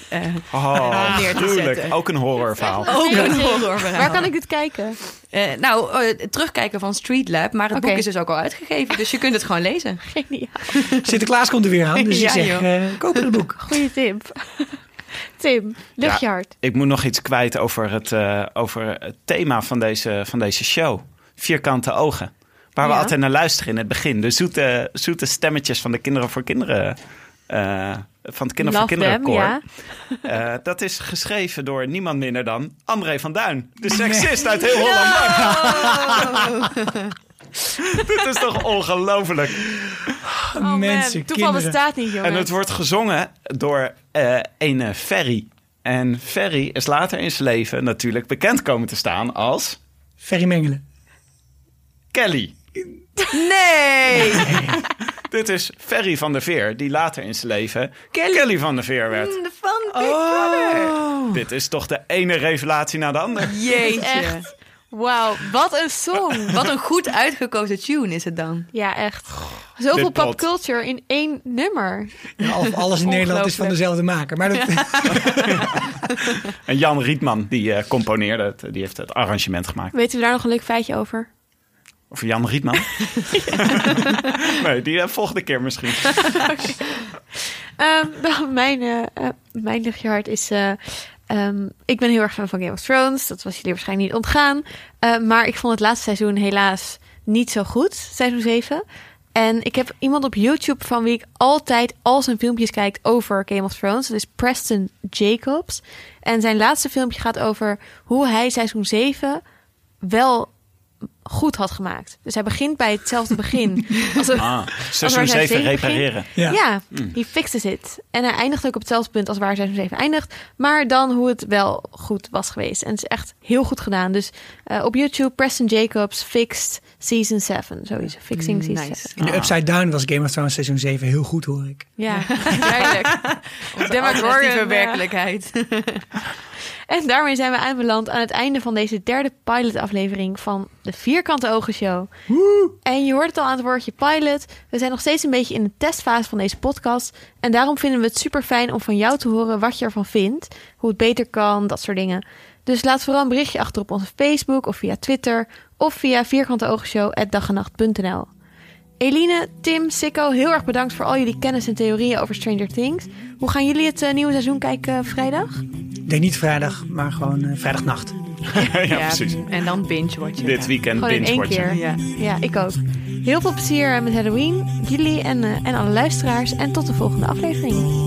Oh, [LAUGHS] neer te gruwelijk. zetten. Ook een horrorverhaal. Ook een horrorverhaal. Waar kan ik dit kijken? Eh, nou, eh, terugkijken van Street Lab. Maar het boek is dus ook al uitgegeven. Dus je kunt het gewoon lezen. [LAUGHS] Geniaal. Sinterklaas komt er weer aan, dus Ja, ik zeg, eh, koop het boek. [LAUGHS] Goeie tip. Tim, luchtje Ja. hart. Ik moet nog iets kwijt over het, eh, over het thema van deze, van deze show. Vierkante ogen. Waar we Ja. altijd naar luisteren in het begin. De zoete, zoete stemmetjes van de Kinderen voor Kinderen. eh, van het Kinderen Love voor Kinderen koor. ja. [LAUGHS] Eh, dat is geschreven door niemand minder dan André van Duin. De seksist uit heel Holland. [LAUGHS] Dit is toch ongelooflijk. Oh man, Mensen, toeval bestaat niet, jongen. En het wordt gezongen door eh een Ferry. En Ferry is later in zijn leven natuurlijk bekend komen te staan als Ferry Mengelen. Kelly. Nee! Dit is Ferry van der Veer, die later in zijn leven Kelly, van der Veer werd. Van Big Brother. Dit is toch de ene revelatie na de andere. Jeetje. Echt. Wauw, wat een song. Wat een goed uitgekozen tune is het dan. Ja, echt. Zoveel popculture in één nummer. Ja, of alles in Nederland is van dezelfde maker. Maar dat, [LAUGHS] En Jan Rietman, die eh, componeerde het, die heeft het arrangement gemaakt. Weten we daar nog een leuk feitje over? Of Jan Rietman? [LAUGHS] nee, die eh, volgende keer misschien. [LAUGHS] Ehm, nou, mijn, eh, mijn luchtje hart is... eh, ehm, ik ben heel erg fan van Game of Thrones. Dat was jullie waarschijnlijk niet ontgaan. Maar ik vond het laatste seizoen helaas niet zo goed. Seizoen 7. En ik heb iemand op YouTube van wie ik altijd al zijn filmpjes kijk over Game of Thrones. Dat is Preston Jacobs. En zijn laatste filmpje gaat over hoe hij seizoen 7 wel goed had gemaakt. Dus hij begint bij hetzelfde begin. als een, Ah, seizoen waar zij 7 zeven repareren. ja. ja, he fixes it. En hij eindigt ook op hetzelfde punt als waar seizoen 7 eindigt. Maar dan hoe het wel goed was geweest. En het is echt heel goed gedaan. Dus eh, op YouTube, Preston Jacobs, Fixed Season 7. Sowieso, Fixing Season Nice. 7. In de Upside Down was Game of Thrones seizoen 7 heel goed, hoor ik. Ja, [LAUGHS] duidelijk. [LAUGHS] De werkelijkheid. En daarmee zijn we aanbeland aan het einde van deze derde pilot-aflevering van de Vierkante Ogen Show. En je hoort het al aan het woordje pilot. We zijn nog steeds een beetje in de testfase van deze podcast. En daarom vinden we het super fijn om van jou te horen wat je ervan vindt. Hoe het beter kan, dat soort dingen. Dus laat vooral een berichtje achter op onze Facebook of via Twitter. Of via vierkanteogenshow.dagenacht.nl Eline, Tim, Sikko, heel erg bedankt voor al jullie kennis en theorieën over Stranger Things. Hoe gaan jullie het eh, nieuwe seizoen kijken eh, vrijdag? Denk niet vrijdag, maar gewoon eh, vrijdagnacht. [LAUGHS] ja, precies. En dan binge watchen. Dit weekend Gewoon binge watchen. Ja. Ja, ik ook. Heel veel plezier eh, met Halloween, jullie en, eh, en alle luisteraars. En tot de volgende aflevering.